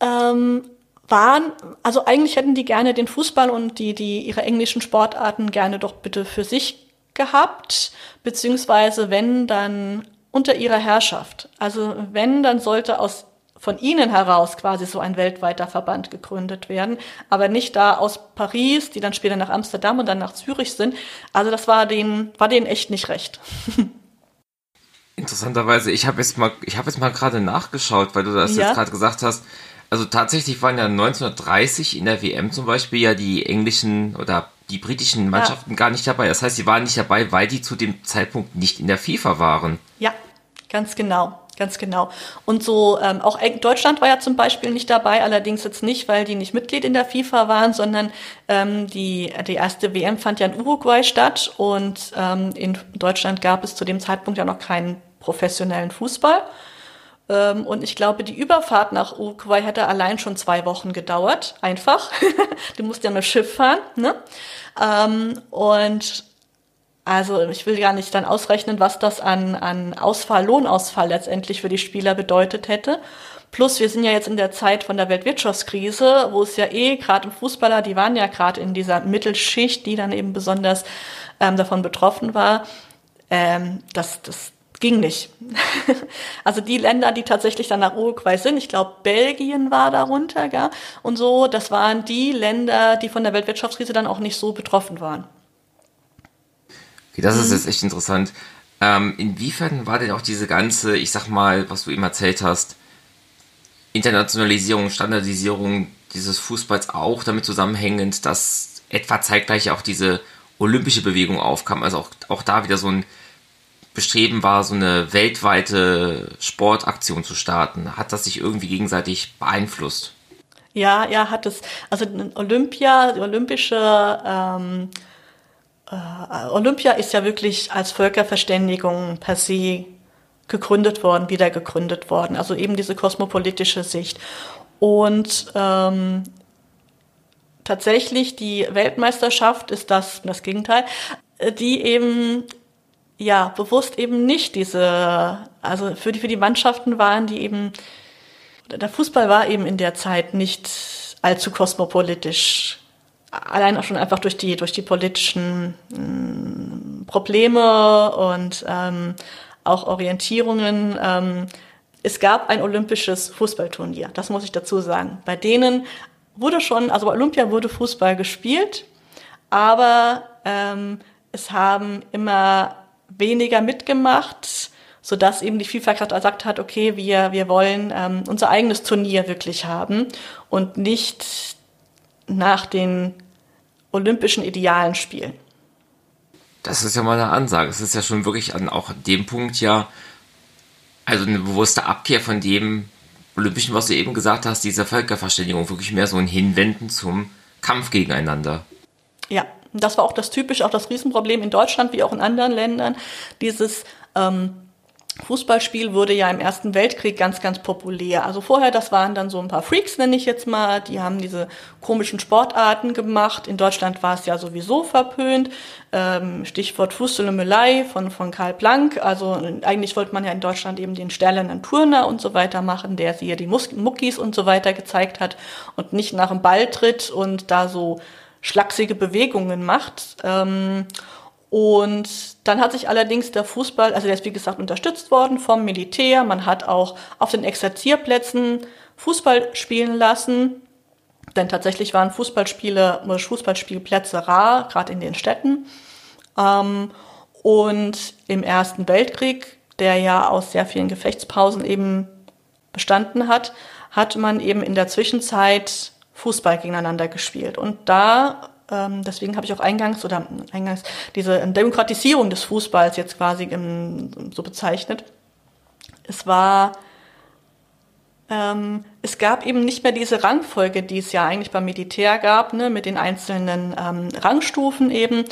ähm, waren, also eigentlich hätten die gerne den Fußball und die die ihre englischen Sportarten gerne doch bitte für sich gehabt, beziehungsweise wenn dann unter ihrer Herrschaft. Also wenn, dann sollte aus von ihnen heraus quasi so ein weltweiter Verband gegründet werden, aber nicht da aus Paris, die dann später nach Amsterdam und dann nach Zürich sind. Also das war denen, war denen echt nicht recht. Interessanterweise, ich habe jetzt mal, ich habe jetzt mal gerade nachgeschaut, weil du das ja. jetzt gerade gesagt hast. Also tatsächlich waren ja 1930 in der WM zum Beispiel ja die englischen oder die britischen Mannschaften ja. gar nicht dabei. Das heißt, sie waren nicht dabei, weil die zu dem Zeitpunkt nicht in der FIFA waren. Ja, ganz genau. Ganz genau. Und so ähm, auch Deutschland war ja zum Beispiel nicht dabei, allerdings jetzt nicht, weil die nicht Mitglied in der FIFA waren, sondern ähm, die, die erste WM fand ja in Uruguay statt und ähm, in Deutschland gab es zu dem Zeitpunkt ja noch keinen professionellen Fußball. Ähm, und ich glaube, die Überfahrt nach Uruguay hätte allein schon zwei Wochen gedauert, einfach. du musst ja mit Schiff fahren. Ne? Ähm, und also ich will gar nicht dann ausrechnen, was das an, an Ausfall, Lohnausfall letztendlich für die Spieler bedeutet hätte. Plus, wir sind ja jetzt in der Zeit von der Weltwirtschaftskrise, wo es ja eh gerade im Fußballer, die waren ja gerade in dieser Mittelschicht, die dann eben besonders ähm, davon betroffen war. Ähm, das, das ging nicht. also die Länder, die tatsächlich dann nach Uruguay sind, ich glaube Belgien war darunter, ja, und so, das waren die Länder, die von der Weltwirtschaftskrise dann auch nicht so betroffen waren. Okay, das mhm. ist jetzt echt interessant. Ähm, inwiefern war denn auch diese ganze, ich sag mal, was du eben erzählt hast, Internationalisierung, Standardisierung dieses Fußballs auch damit zusammenhängend, dass etwa zeitgleich auch diese olympische Bewegung aufkam, also auch, auch da wieder so ein Bestreben war, so eine weltweite Sportaktion zu starten. Hat das sich irgendwie gegenseitig beeinflusst? Ja, ja, hat es. Also Olympia, olympische ähm, äh, Olympia ist ja wirklich als Völkerverständigung per se gegründet worden, wieder gegründet worden. Also eben diese kosmopolitische Sicht. Und ähm, tatsächlich die Weltmeisterschaft ist das, das Gegenteil, die eben ja bewusst eben nicht diese, also für die für die Mannschaften waren, die eben der Fußball war eben in der Zeit nicht allzu kosmopolitisch allein auch schon einfach durch die, durch die politischen mh, mm, Probleme und ähm, auch Orientierungen. Ähm, es gab ein olympisches Fußballturnier, das muss ich dazu sagen. Bei denen wurde schon, also bei Olympia wurde Fußball gespielt, aber ähm, es haben immer weniger mitgemacht, so dass eben die gerade gesagt hat, okay, wir, wir wollen ähm, unser eigenes Turnier wirklich haben und nicht nach den olympischen Idealen spielen. Das ist ja mal eine Ansage. Es ist ja schon wirklich an auch dem Punkt ja, also eine bewusste Abkehr von dem Olympischen, was du eben gesagt hast, dieser Völkerverständigung, wirklich mehr so ein Hinwenden zum Kampf gegeneinander. Ja, das war auch das typische, auch das Riesenproblem in Deutschland wie auch in anderen Ländern, dieses ähm, Fußballspiel wurde ja im Ersten Weltkrieg ganz, ganz populär. Also vorher, das waren dann so ein paar Freaks, nenne ich jetzt mal, die haben diese komischen Sportarten gemacht. In Deutschland war es ja sowieso verpönt. Ähm, Stichwort Fußballmelei von, von Karl Planck. Also eigentlich wollte man ja in Deutschland eben den stählernen Turner und so weiter machen, der sie ja die Muckis und so weiter gezeigt hat und nicht nach dem Ball tritt und da so schlachsige Bewegungen macht. Ähm, und dann hat sich allerdings der Fußball, also der ist wie gesagt unterstützt worden vom Militär. Man hat auch auf den Exerzierplätzen Fußball spielen lassen. Denn tatsächlich waren Fußballspiele Fußballspielplätze rar, gerade in den Städten. Ähm, und im Ersten Weltkrieg, der ja aus sehr vielen Gefechtspausen eben bestanden hat, hat man eben in der Zwischenzeit Fußball gegeneinander gespielt. Und da ähm, deswegen habe ich auch eingangs oder eingangs diese Demokratisierung des Fußballs jetzt quasi im, so bezeichnet. Es war, ähm, es gab eben nicht mehr diese Rangfolge, die es ja eigentlich beim Militär gab, ne, mit den einzelnen ähm, Rangstufen eben.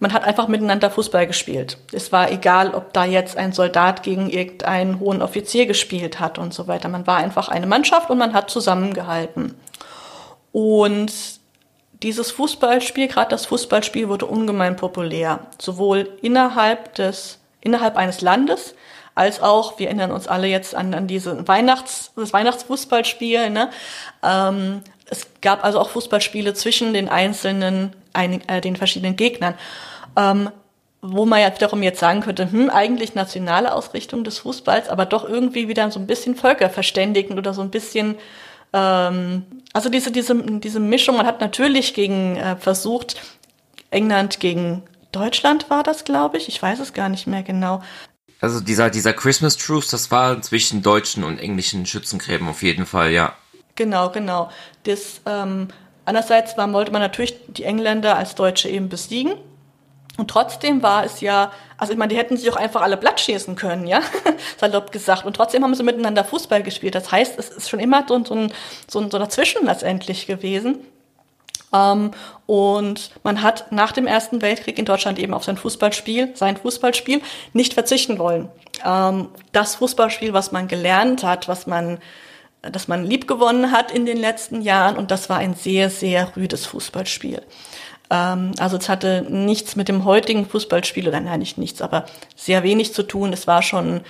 Man hat einfach miteinander Fußball gespielt. Es war egal, ob da jetzt ein Soldat gegen irgendeinen hohen Offizier gespielt hat und so weiter. Man war einfach eine Mannschaft und man hat zusammengehalten. Und dieses Fußballspiel, gerade das Fußballspiel, wurde ungemein populär, sowohl innerhalb des, innerhalb eines Landes, als auch, wir erinnern uns alle jetzt an, an diese Weihnachts, das Weihnachtsfußballspiel, ne? Ähm, es gab also auch Fußballspiele zwischen den einzelnen, ein, äh, den verschiedenen Gegnern. Ähm, wo man ja wiederum jetzt sagen könnte, hm, eigentlich nationale Ausrichtung des Fußballs, aber doch irgendwie wieder so ein bisschen völkerverständigend oder so ein bisschen ähm, also diese, diese, diese Mischung, man hat natürlich gegen äh, versucht, England gegen Deutschland war das, glaube ich. Ich weiß es gar nicht mehr genau. Also dieser, dieser Christmas Truce, das war zwischen deutschen und englischen Schützengräben auf jeden Fall, ja. Genau, genau. Das, ähm, einerseits war, wollte man natürlich die Engländer als Deutsche eben besiegen. Und trotzdem war es ja, also ich meine, die hätten sich auch einfach alle platt schießen können, ja, salopp gesagt. Und trotzdem haben sie miteinander Fußball gespielt. Das heißt, es ist schon immer so, so, ein, so, ein, so dazwischen letztendlich gewesen. Ähm, und man hat nach dem Ersten Weltkrieg in Deutschland eben auf sein Fußballspiel, sein Fußballspiel nicht verzichten wollen. Ähm, das Fußballspiel, was man gelernt hat, was man das man liebgewonnen hat in den letzten Jahren und das war ein sehr, sehr rüdes Fußballspiel. Ähm, also es hatte nichts mit dem heutigen Fußballspiel, oder nein, nicht nichts, aber sehr wenig zu tun. Es war schon,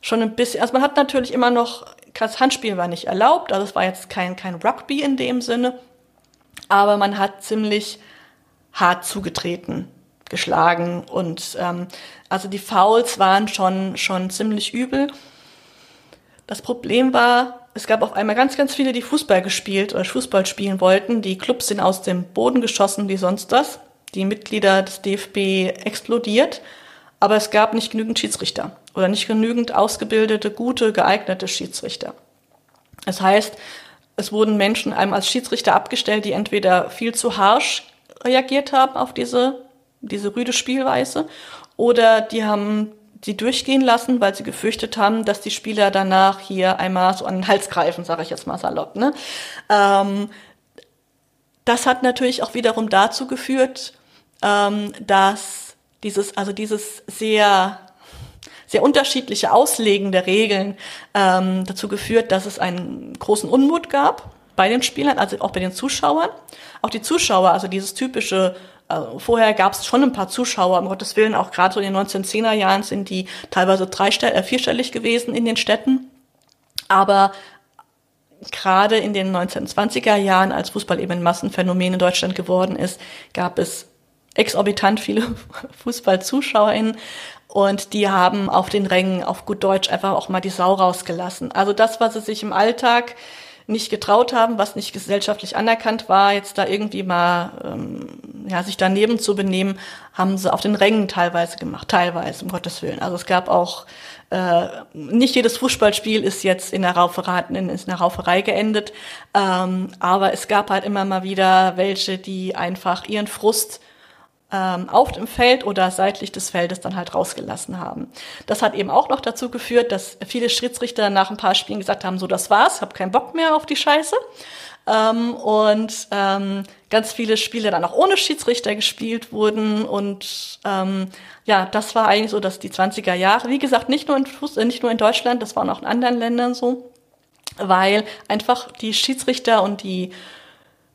schon ein bisschen, also man hat natürlich immer noch, das Handspiel war nicht erlaubt, also es war jetzt kein, kein Rugby in dem Sinne, aber man hat ziemlich hart zugetreten, geschlagen und ähm, also die Fouls waren schon, schon ziemlich übel. Das Problem war, es gab auf einmal ganz, ganz viele, die Fußball gespielt oder Fußball spielen wollten. Die Clubs sind aus dem Boden geschossen wie sonst was. Die Mitglieder des DFB explodiert. Aber es gab nicht genügend Schiedsrichter oder nicht genügend ausgebildete, gute, geeignete Schiedsrichter. Das heißt, es wurden Menschen einem als Schiedsrichter abgestellt, die entweder viel zu harsch reagiert haben auf diese, diese rüde Spielweise oder die haben sie durchgehen lassen, weil sie gefürchtet haben, dass die Spieler danach hier einmal so an den Hals greifen, sage ich jetzt mal salopp. Ne? Ähm, das hat natürlich auch wiederum dazu geführt, ähm, dass dieses, also dieses sehr sehr unterschiedliche Auslegen der Regeln ähm, dazu geführt, dass es einen großen Unmut gab bei den Spielern, also auch bei den Zuschauern. Auch die Zuschauer, also dieses typische also vorher gab es schon ein paar Zuschauer, um Gottes Willen, auch gerade so in den 1910er Jahren sind die teilweise dreistell äh, vierstellig gewesen in den Städten. Aber gerade in den 1920er Jahren, als Fußball eben ein Massenphänomen in Deutschland geworden ist, gab es exorbitant viele Fußballzuschauerinnen und die haben auf den Rängen auf gut Deutsch einfach auch mal die Sau rausgelassen. Also das, was sie sich im Alltag nicht getraut haben, was nicht gesellschaftlich anerkannt war, jetzt da irgendwie mal ähm, ja, sich daneben zu benehmen, haben sie auf den Rängen teilweise gemacht, teilweise, um Gottes Willen. Also es gab auch, äh, nicht jedes Fußballspiel ist jetzt in der Rauferei, in, in der Rauferei geendet, ähm, aber es gab halt immer mal wieder welche, die einfach ihren Frust ähm, auf dem Feld oder seitlich des Feldes dann halt rausgelassen haben. Das hat eben auch noch dazu geführt, dass viele Schiedsrichter nach ein paar Spielen gesagt haben, so das war's, hab keinen Bock mehr auf die Scheiße. Ähm, und ähm, ganz viele Spiele dann auch ohne Schiedsrichter gespielt wurden und ähm, ja, das war eigentlich so, dass die 20er Jahre, wie gesagt, nicht nur in Fuß, äh, nicht nur in Deutschland, das war auch in anderen Ländern so, weil einfach die Schiedsrichter und die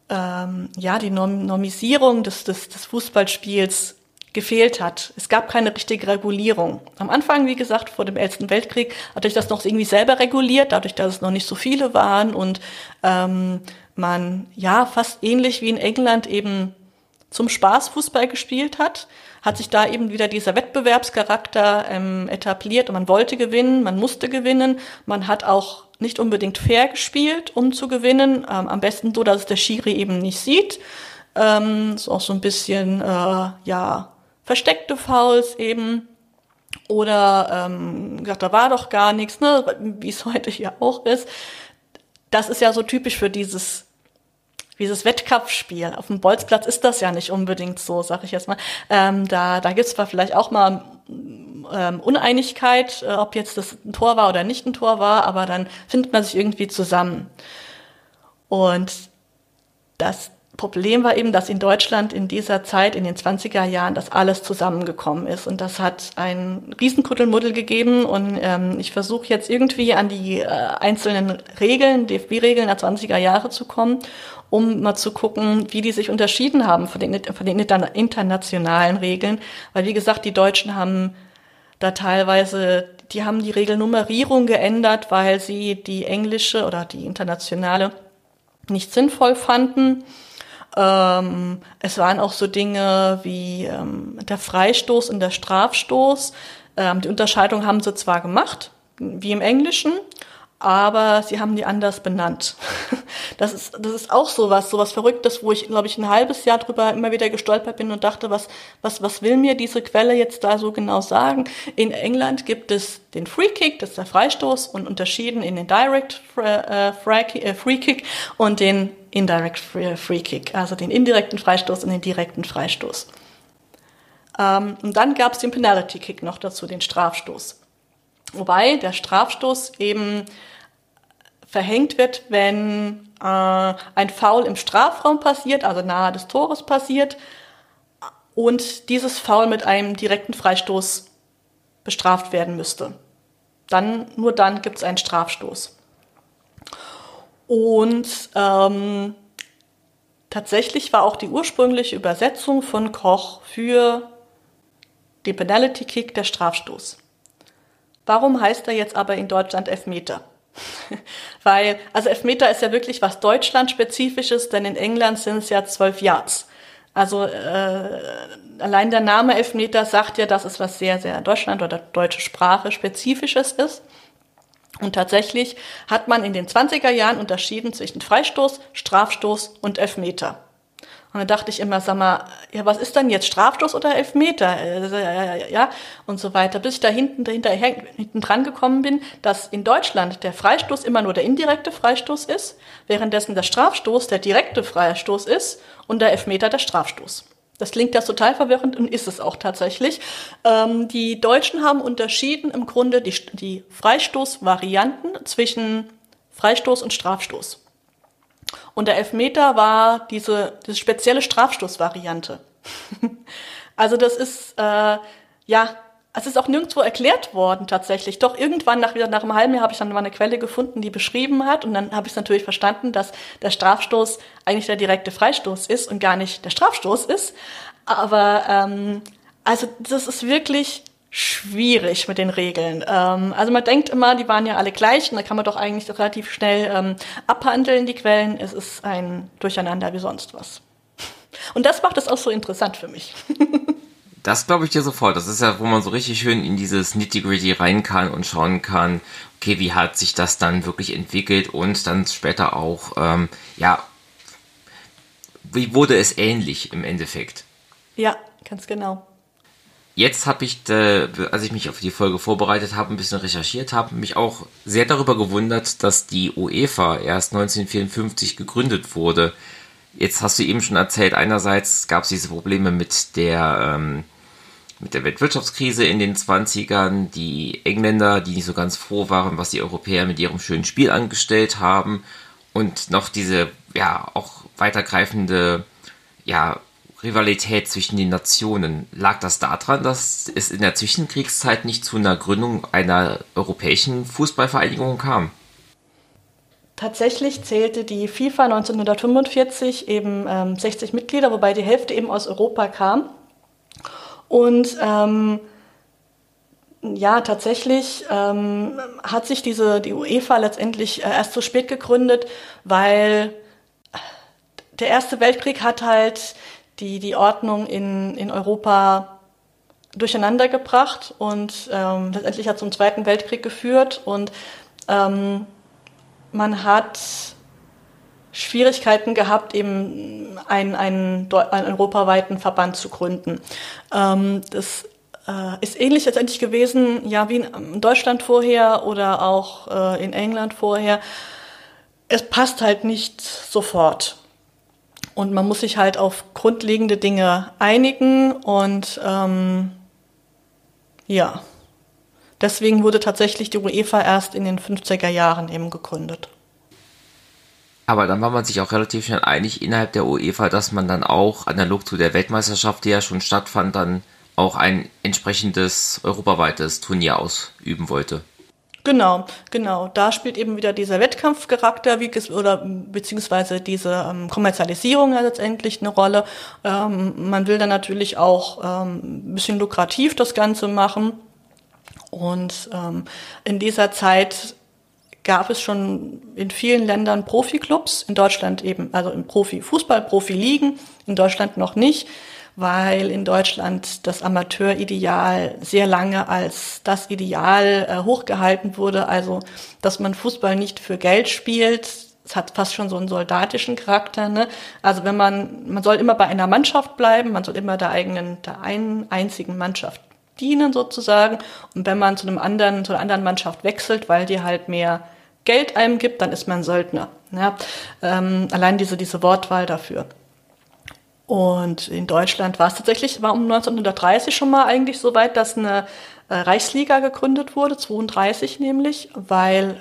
ähm, ja, die Norm Normisierung des, des, des Fußballspiels gefehlt hat. Es gab keine richtige Regulierung. Am Anfang, wie gesagt, vor dem Ersten Weltkrieg hatte ich das noch irgendwie selber reguliert, dadurch, dass es noch nicht so viele waren und ähm, man ja fast ähnlich wie in England eben zum Spaß Fußball gespielt hat, hat sich da eben wieder dieser Wettbewerbscharakter ähm, etabliert und man wollte gewinnen, man musste gewinnen, man hat auch nicht unbedingt fair gespielt, um zu gewinnen, ähm, am besten so, dass es der Schiri eben nicht sieht. Ähm, ist auch so ein bisschen, äh, ja, versteckte Fouls eben. Oder ähm, gesagt, da war doch gar nichts, ne, wie es heute hier auch ist. Das ist ja so typisch für dieses dieses Wettkampfspiel. Auf dem Bolzplatz ist das ja nicht unbedingt so, sag ich jetzt mal. Ähm, da da gibt es zwar vielleicht auch mal ähm, Uneinigkeit, äh, ob jetzt das ein Tor war oder nicht ein Tor war, aber dann findet man sich irgendwie zusammen. Und das Problem war eben, dass in Deutschland in dieser Zeit, in den 20er Jahren, das alles zusammengekommen ist. Und das hat ein Riesenkuddelmuddel gegeben. Und ähm, ich versuche jetzt irgendwie an die äh, einzelnen Regeln, DFB-Regeln der 20er Jahre zu kommen, um mal zu gucken, wie die sich unterschieden haben von den, von den internationalen Regeln. Weil, wie gesagt, die Deutschen haben da teilweise, die haben die Regelnummerierung geändert, weil sie die englische oder die internationale nicht sinnvoll fanden. Ähm, es waren auch so Dinge wie ähm, der Freistoß und der Strafstoß. Ähm, die Unterscheidung haben sie zwar gemacht, wie im Englischen, aber sie haben die anders benannt. Das ist, das ist auch sowas, sowas Verrücktes, wo ich, glaube ich, ein halbes Jahr drüber immer wieder gestolpert bin und dachte, was, was, was will mir diese Quelle jetzt da so genau sagen? In England gibt es den Free Kick, das ist der Freistoß, und unterschieden in den Direct äh, äh, Free Kick und den Indirect Free Kick, also den indirekten Freistoß und den direkten Freistoß. Ähm, und dann gab es den Penalty Kick noch dazu, den Strafstoß. Wobei der Strafstoß eben verhängt wird, wenn äh, ein Foul im Strafraum passiert, also nahe des Tores passiert, und dieses Foul mit einem direkten Freistoß bestraft werden müsste. Dann, nur dann gibt es einen Strafstoß. Und ähm, tatsächlich war auch die ursprüngliche Übersetzung von Koch für den Penalty Kick der Strafstoß. Warum heißt er jetzt aber in Deutschland Elfmeter? Weil, also Elfmeter ist ja wirklich was Deutschland-spezifisches, denn in England sind es ja zwölf Yards. Also äh, allein der Name Elfmeter sagt ja, dass es was sehr, sehr Deutschland oder deutsche Sprache spezifisches ist. Und tatsächlich hat man in den 20er Jahren unterschieden zwischen Freistoß, Strafstoß und Elfmeter. Und dann dachte ich immer, sag mal, ja, was ist denn jetzt Strafstoß oder Elfmeter? Äh, ja, und so weiter, bis ich da hinten, dahinter, hinten dran gekommen bin, dass in Deutschland der Freistoß immer nur der indirekte Freistoß ist, währenddessen der Strafstoß der direkte Freistoß ist und der Elfmeter der Strafstoß. Das klingt ja total verwirrend und ist es auch tatsächlich. Ähm, die Deutschen haben unterschieden im Grunde die, die Freistoßvarianten zwischen Freistoß und Strafstoß. Und der Elfmeter war diese, diese spezielle Strafstoßvariante. also das ist, äh, ja, es ist auch nirgendwo erklärt worden tatsächlich. Doch irgendwann nach, nach einem halben Jahr habe ich dann mal eine Quelle gefunden, die beschrieben hat. Und dann habe ich natürlich verstanden, dass der Strafstoß eigentlich der direkte Freistoß ist und gar nicht der Strafstoß ist. Aber ähm, also das ist wirklich schwierig mit den Regeln. Ähm, also man denkt immer, die waren ja alle gleich und da kann man doch eigentlich relativ schnell ähm, abhandeln, die Quellen. Es ist ein Durcheinander wie sonst was. Und das macht es auch so interessant für mich. das glaube ich dir sofort. Das ist ja, wo man so richtig schön in dieses Nitty-Gritty rein kann und schauen kann, okay, wie hat sich das dann wirklich entwickelt und dann später auch, ähm, ja, wie wurde es ähnlich im Endeffekt? Ja, ganz genau. Jetzt habe ich, äh, als ich mich auf die Folge vorbereitet habe, ein bisschen recherchiert habe, mich auch sehr darüber gewundert, dass die UEFA erst 1954 gegründet wurde. Jetzt hast du eben schon erzählt, einerseits gab es diese Probleme mit der ähm, mit der Weltwirtschaftskrise in den 20ern, die Engländer, die nicht so ganz froh waren, was die Europäer mit ihrem schönen Spiel angestellt haben und noch diese ja auch weitergreifende ja Rivalität zwischen den Nationen. Lag das daran, dass es in der Zwischenkriegszeit nicht zu einer Gründung einer europäischen Fußballvereinigung kam? Tatsächlich zählte die FIFA 1945 eben ähm, 60 Mitglieder, wobei die Hälfte eben aus Europa kam. Und ähm, ja, tatsächlich ähm, hat sich diese die UEFA letztendlich äh, erst so spät gegründet, weil der Erste Weltkrieg hat halt die, die Ordnung in, in Europa durcheinander gebracht und ähm, letztendlich hat zum Zweiten Weltkrieg geführt und ähm, man hat Schwierigkeiten gehabt, eben einen, einen, einen europaweiten Verband zu gründen. Ähm, das äh, ist ähnlich letztendlich gewesen, ja, wie in Deutschland vorher oder auch äh, in England vorher. Es passt halt nicht sofort. Und man muss sich halt auf grundlegende Dinge einigen und ähm, ja, deswegen wurde tatsächlich die UEFA erst in den 50er Jahren eben gegründet. Aber dann war man sich auch relativ schnell einig innerhalb der UEFA, dass man dann auch analog zu der Weltmeisterschaft, die ja schon stattfand, dann auch ein entsprechendes europaweites Turnier ausüben wollte. Genau, genau. Da spielt eben wieder dieser Wettkampfcharakter wie, oder beziehungsweise diese ähm, Kommerzialisierung ja letztendlich eine Rolle. Ähm, man will dann natürlich auch ähm, ein bisschen lukrativ das Ganze machen. Und ähm, in dieser Zeit gab es schon in vielen Ländern Profiklubs, in Deutschland eben, also im Profi-Fußball, Profi-Ligen, in Deutschland noch nicht, weil in Deutschland das Amateurideal sehr lange als das Ideal äh, hochgehalten wurde, also dass man Fußball nicht für Geld spielt, es hat fast schon so einen soldatischen Charakter. Ne? Also wenn man, man soll immer bei einer Mannschaft bleiben, man soll immer der eigenen, der einen einzigen Mannschaft dienen sozusagen. Und wenn man zu einem anderen, zu einer anderen Mannschaft wechselt, weil die halt mehr Geld einem gibt, dann ist man Söldner. Ja? Ähm, allein diese, diese Wortwahl dafür. Und in Deutschland war es tatsächlich, war um 1930 schon mal eigentlich so weit, dass eine äh, Reichsliga gegründet wurde, 32 nämlich, weil,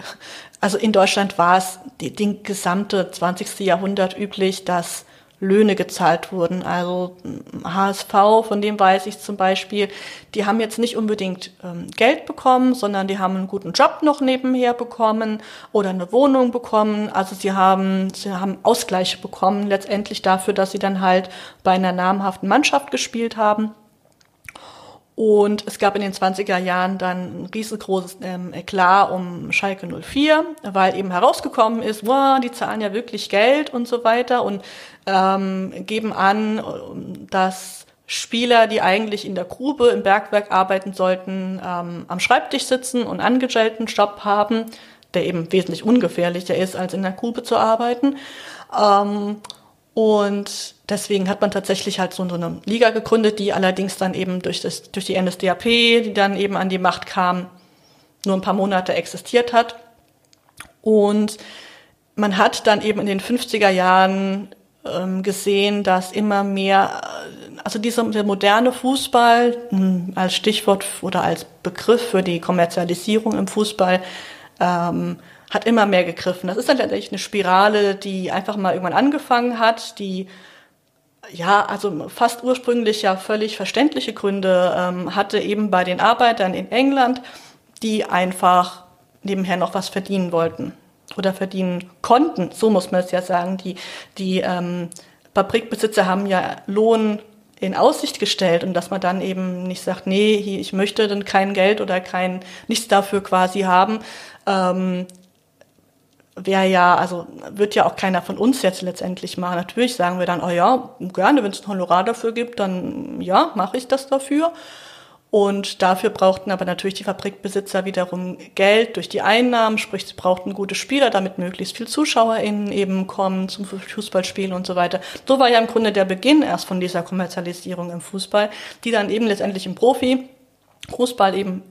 also in Deutschland war es die, die gesamte 20. Jahrhundert üblich, dass Löhne gezahlt wurden. Also HSV, von dem weiß ich zum Beispiel, die haben jetzt nicht unbedingt ähm, Geld bekommen, sondern die haben einen guten Job noch nebenher bekommen oder eine Wohnung bekommen. Also sie haben, sie haben Ausgleiche bekommen letztendlich dafür, dass sie dann halt bei einer namhaften Mannschaft gespielt haben. Und es gab in den 20er Jahren dann ein riesengroßes ähm, Eklat um Schalke 04, weil eben herausgekommen ist, wow, die zahlen ja wirklich Geld und so weiter und ähm, geben an, dass Spieler, die eigentlich in der Grube im Bergwerk arbeiten sollten, ähm, am Schreibtisch sitzen und angestellten Job haben, der eben wesentlich ungefährlicher ist, als in der Grube zu arbeiten. Ähm, und deswegen hat man tatsächlich halt so, eine Liga gegründet, die allerdings dann eben durch, das, durch die NSDAP, die dann eben an die Macht kam, nur ein paar Monate existiert hat. Und man hat dann eben in den 50er Jahren ähm, gesehen, dass immer mehr, also dieser der moderne Fußball mh, hm, als Stichwort oder als Begriff für die Kommerzialisierung im Fußball ähm, hat immer mehr gegriffen. Das ist dann letztendlich eine Spirale, die einfach mal irgendwann angefangen hat, die ja, also fast ursprünglich ja völlig verständliche Gründe ähm, hatte, eben bei den Arbeitern in England, die einfach nebenher noch was verdienen wollten oder verdienen konnten. So muss man es ja sagen. Die, die ähm, Fabrikbesitzer haben ja Lohn in Aussicht gestellt und dass man dann eben nicht sagt, nee, ich möchte dann kein Geld oder kein nichts dafür quasi haben. Ähm, wäre ja, also wird ja auch keiner von uns jetzt letztendlich machen. Natürlich sagen wir dann, oh ja, gerne, wenn es ein Honorar dafür gibt, dann ja, mache ich das dafür. Und dafür brauchten aber natürlich die Fabrikbesitzer wiederum Geld durch die Einnahmen, sprich sie brauchten gute Spieler, damit möglichst viel ZuschauerInnen eben kommen zum Fußballspielen und so weiter. So war ja im Grunde der Beginn erst von dieser Kommerzialisierung im Fußball, die dann eben letztendlich im Profi Fußball eben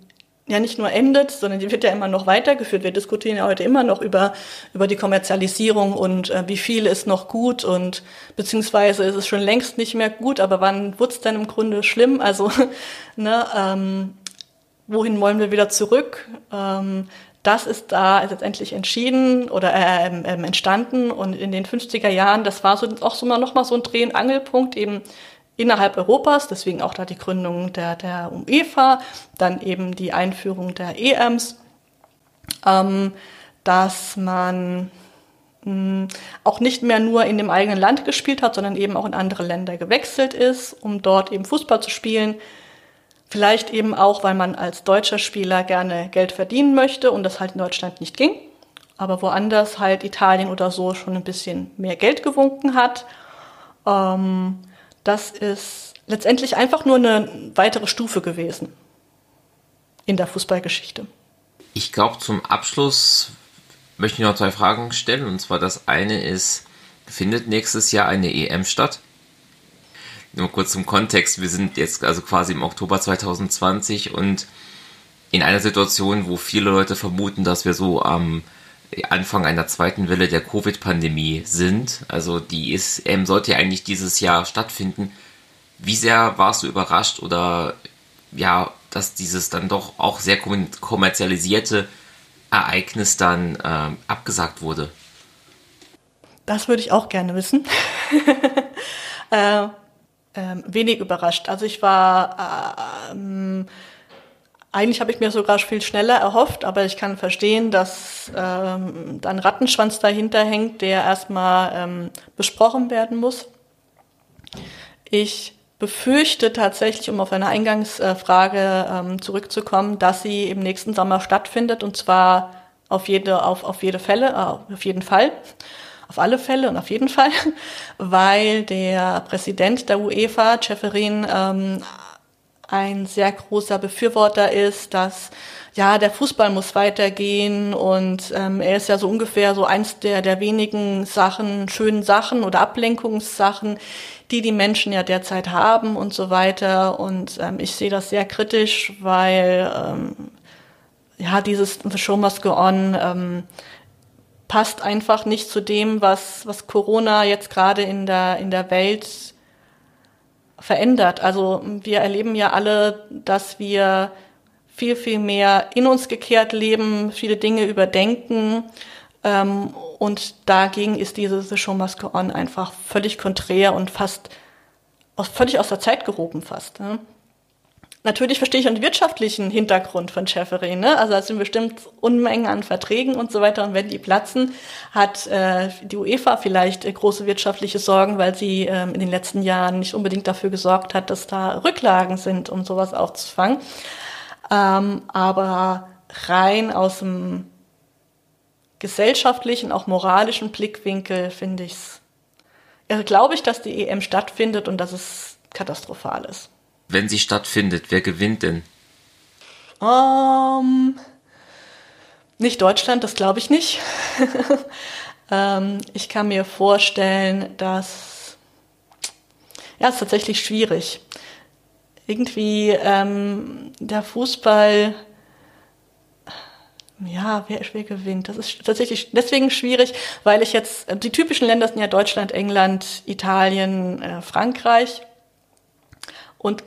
ja nicht nur endet, sondern die wird ja immer noch weitergeführt. Wir diskutieren ja heute immer noch über, über die Kommerzialisierung und äh, wie viel ist noch gut und beziehungsweise ist es schon längst nicht mehr gut, aber wann wird's denn im Grunde schlimm? Also, ne, ähm, wohin wollen wir wieder zurück? Ähm, das ist da letztendlich entschieden oder äh, ähm, ähm entstanden und in den 50er Jahren, das war so auch so mal noch mal so ein Dreh- und Angelpunkt eben innerhalb Europas, deswegen auch da die Gründung der, der UEFA, dann eben die Einführung der EMs, ähm, dass man mh, hm, auch nicht mehr nur in dem eigenen Land gespielt hat, sondern eben auch in andere Länder gewechselt ist, um dort eben Fußball zu spielen. Vielleicht eben auch, weil man als deutscher Spieler gerne Geld verdienen möchte und das halt in Deutschland nicht ging, aber woanders halt Italien oder so schon ein bisschen mehr Geld gewunken hat. Ähm, das ist letztendlich einfach nur eine weitere Stufe gewesen in der Fußballgeschichte. Ich glaube, zum Abschluss möchte ich noch zwei Fragen stellen. Und zwar das eine ist, findet nächstes Jahr eine EM statt? Nur kurz zum Kontext, wir sind jetzt also quasi im Oktober 2020 und in einer Situation, wo viele Leute vermuten, dass wir so am Anfang einer zweiten Welle der Covid-Pandemie sind. Also die ist, ähm, sollte ja eigentlich dieses Jahr stattfinden. Wie sehr warst du überrascht oder ja, dass dieses dann doch auch sehr kommerzialisierte Ereignis dann ähm, abgesagt wurde? Das würde ich auch gerne wissen. äh, äh, wenig überrascht. Also ich war äh, ähm, eigentlich habe ich mir sogar viel schneller erhofft, aber ich kann verstehen, dass ähm, ein Rattenschwanz dahinter hängt, der erstmal ähm, besprochen werden muss. Ich befürchte tatsächlich, um auf eine Eingangsfrage ähm, zurückzukommen, dass sie im nächsten Sommer stattfindet und zwar auf jede, auf, auf jede Fälle, äh, auf jeden Fall, auf alle Fälle und auf jeden Fall, weil der Präsident der UEFA, Ceferin, ähm, ein sehr großer Befürworter ist, dass ja der Fußball muss weitergehen und ähm, er ist ja so ungefähr so eins der der wenigen Sachen, schönen Sachen oder Ablenkungssachen, die die Menschen ja derzeit haben und so weiter. Und ähm, ich sehe das sehr kritisch, weil ähm, ja dieses The Show Must Go On ähm, passt einfach nicht zu dem, was was Corona jetzt gerade in der in der Welt verändert. Also wir erleben ja alle, dass wir viel, viel mehr in uns gekehrt leben, viele Dinge überdenken. Ähm, und dagegen ist diese The Show Must Go On einfach völlig konträr und fast aus, völlig aus der Zeit gehoben fast. Ne? Natürlich verstehe ich den wirtschaftlichen Hintergrund von Schäferin. Ne? Also es sind bestimmt Unmengen an Verträgen und so weiter. Und wenn die platzen, hat äh, die UEFA vielleicht äh, große wirtschaftliche Sorgen, weil sie ähm, in den letzten Jahren nicht unbedingt dafür gesorgt hat, dass da Rücklagen sind, um sowas aufzufangen. Ähm, aber rein aus dem gesellschaftlichen, auch moralischen Blickwinkel finde ich's, äh, glaube ich, dass die EM stattfindet und dass es katastrophal ist. Wenn sie stattfindet, wer gewinnt denn? Um, ähm, nicht Deutschland, das glaube ich nicht. ähm, ich kann mir vorstellen, dass ja, es ist tatsächlich schwierig. Irgendwie ähm, der Fußball, ja, wer, wer gewinnt? Das ist tatsächlich deswegen schwierig, weil ich jetzt, die typischen Länder sind ja Deutschland, England, Italien, äh, Frankreich. Und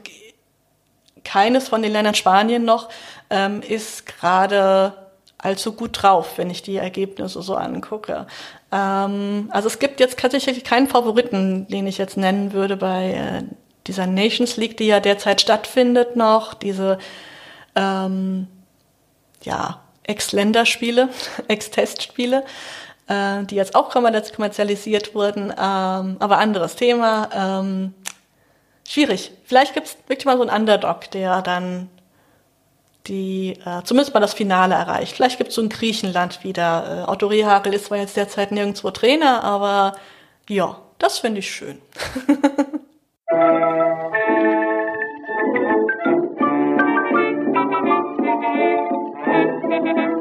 keines von den Ländern, Spanien noch, ähm, ist gerade allzu gut drauf, wenn ich die Ergebnisse so angucke. Ähm, also es gibt jetzt tatsächlich keinen Favoriten, den ich jetzt nennen würde bei äh, dieser Nations League, die ja derzeit stattfindet noch, diese ähm, ja, Ex-Länderspiele, Ex-Testspiele, äh, die jetzt auch kommerzialisiert wurden, ähm, aber anderes Thema. Ähm, schwierig. Vielleicht gibt es wirklich mal so einen Underdog, der dann die äh, zumindest mal das Finale erreicht. Vielleicht gibt es so ein Griechenland wieder. Äh, Otto Rehagel ist zwar jetzt derzeit nirgendwo Trainer, aber ja, das finde ich schön.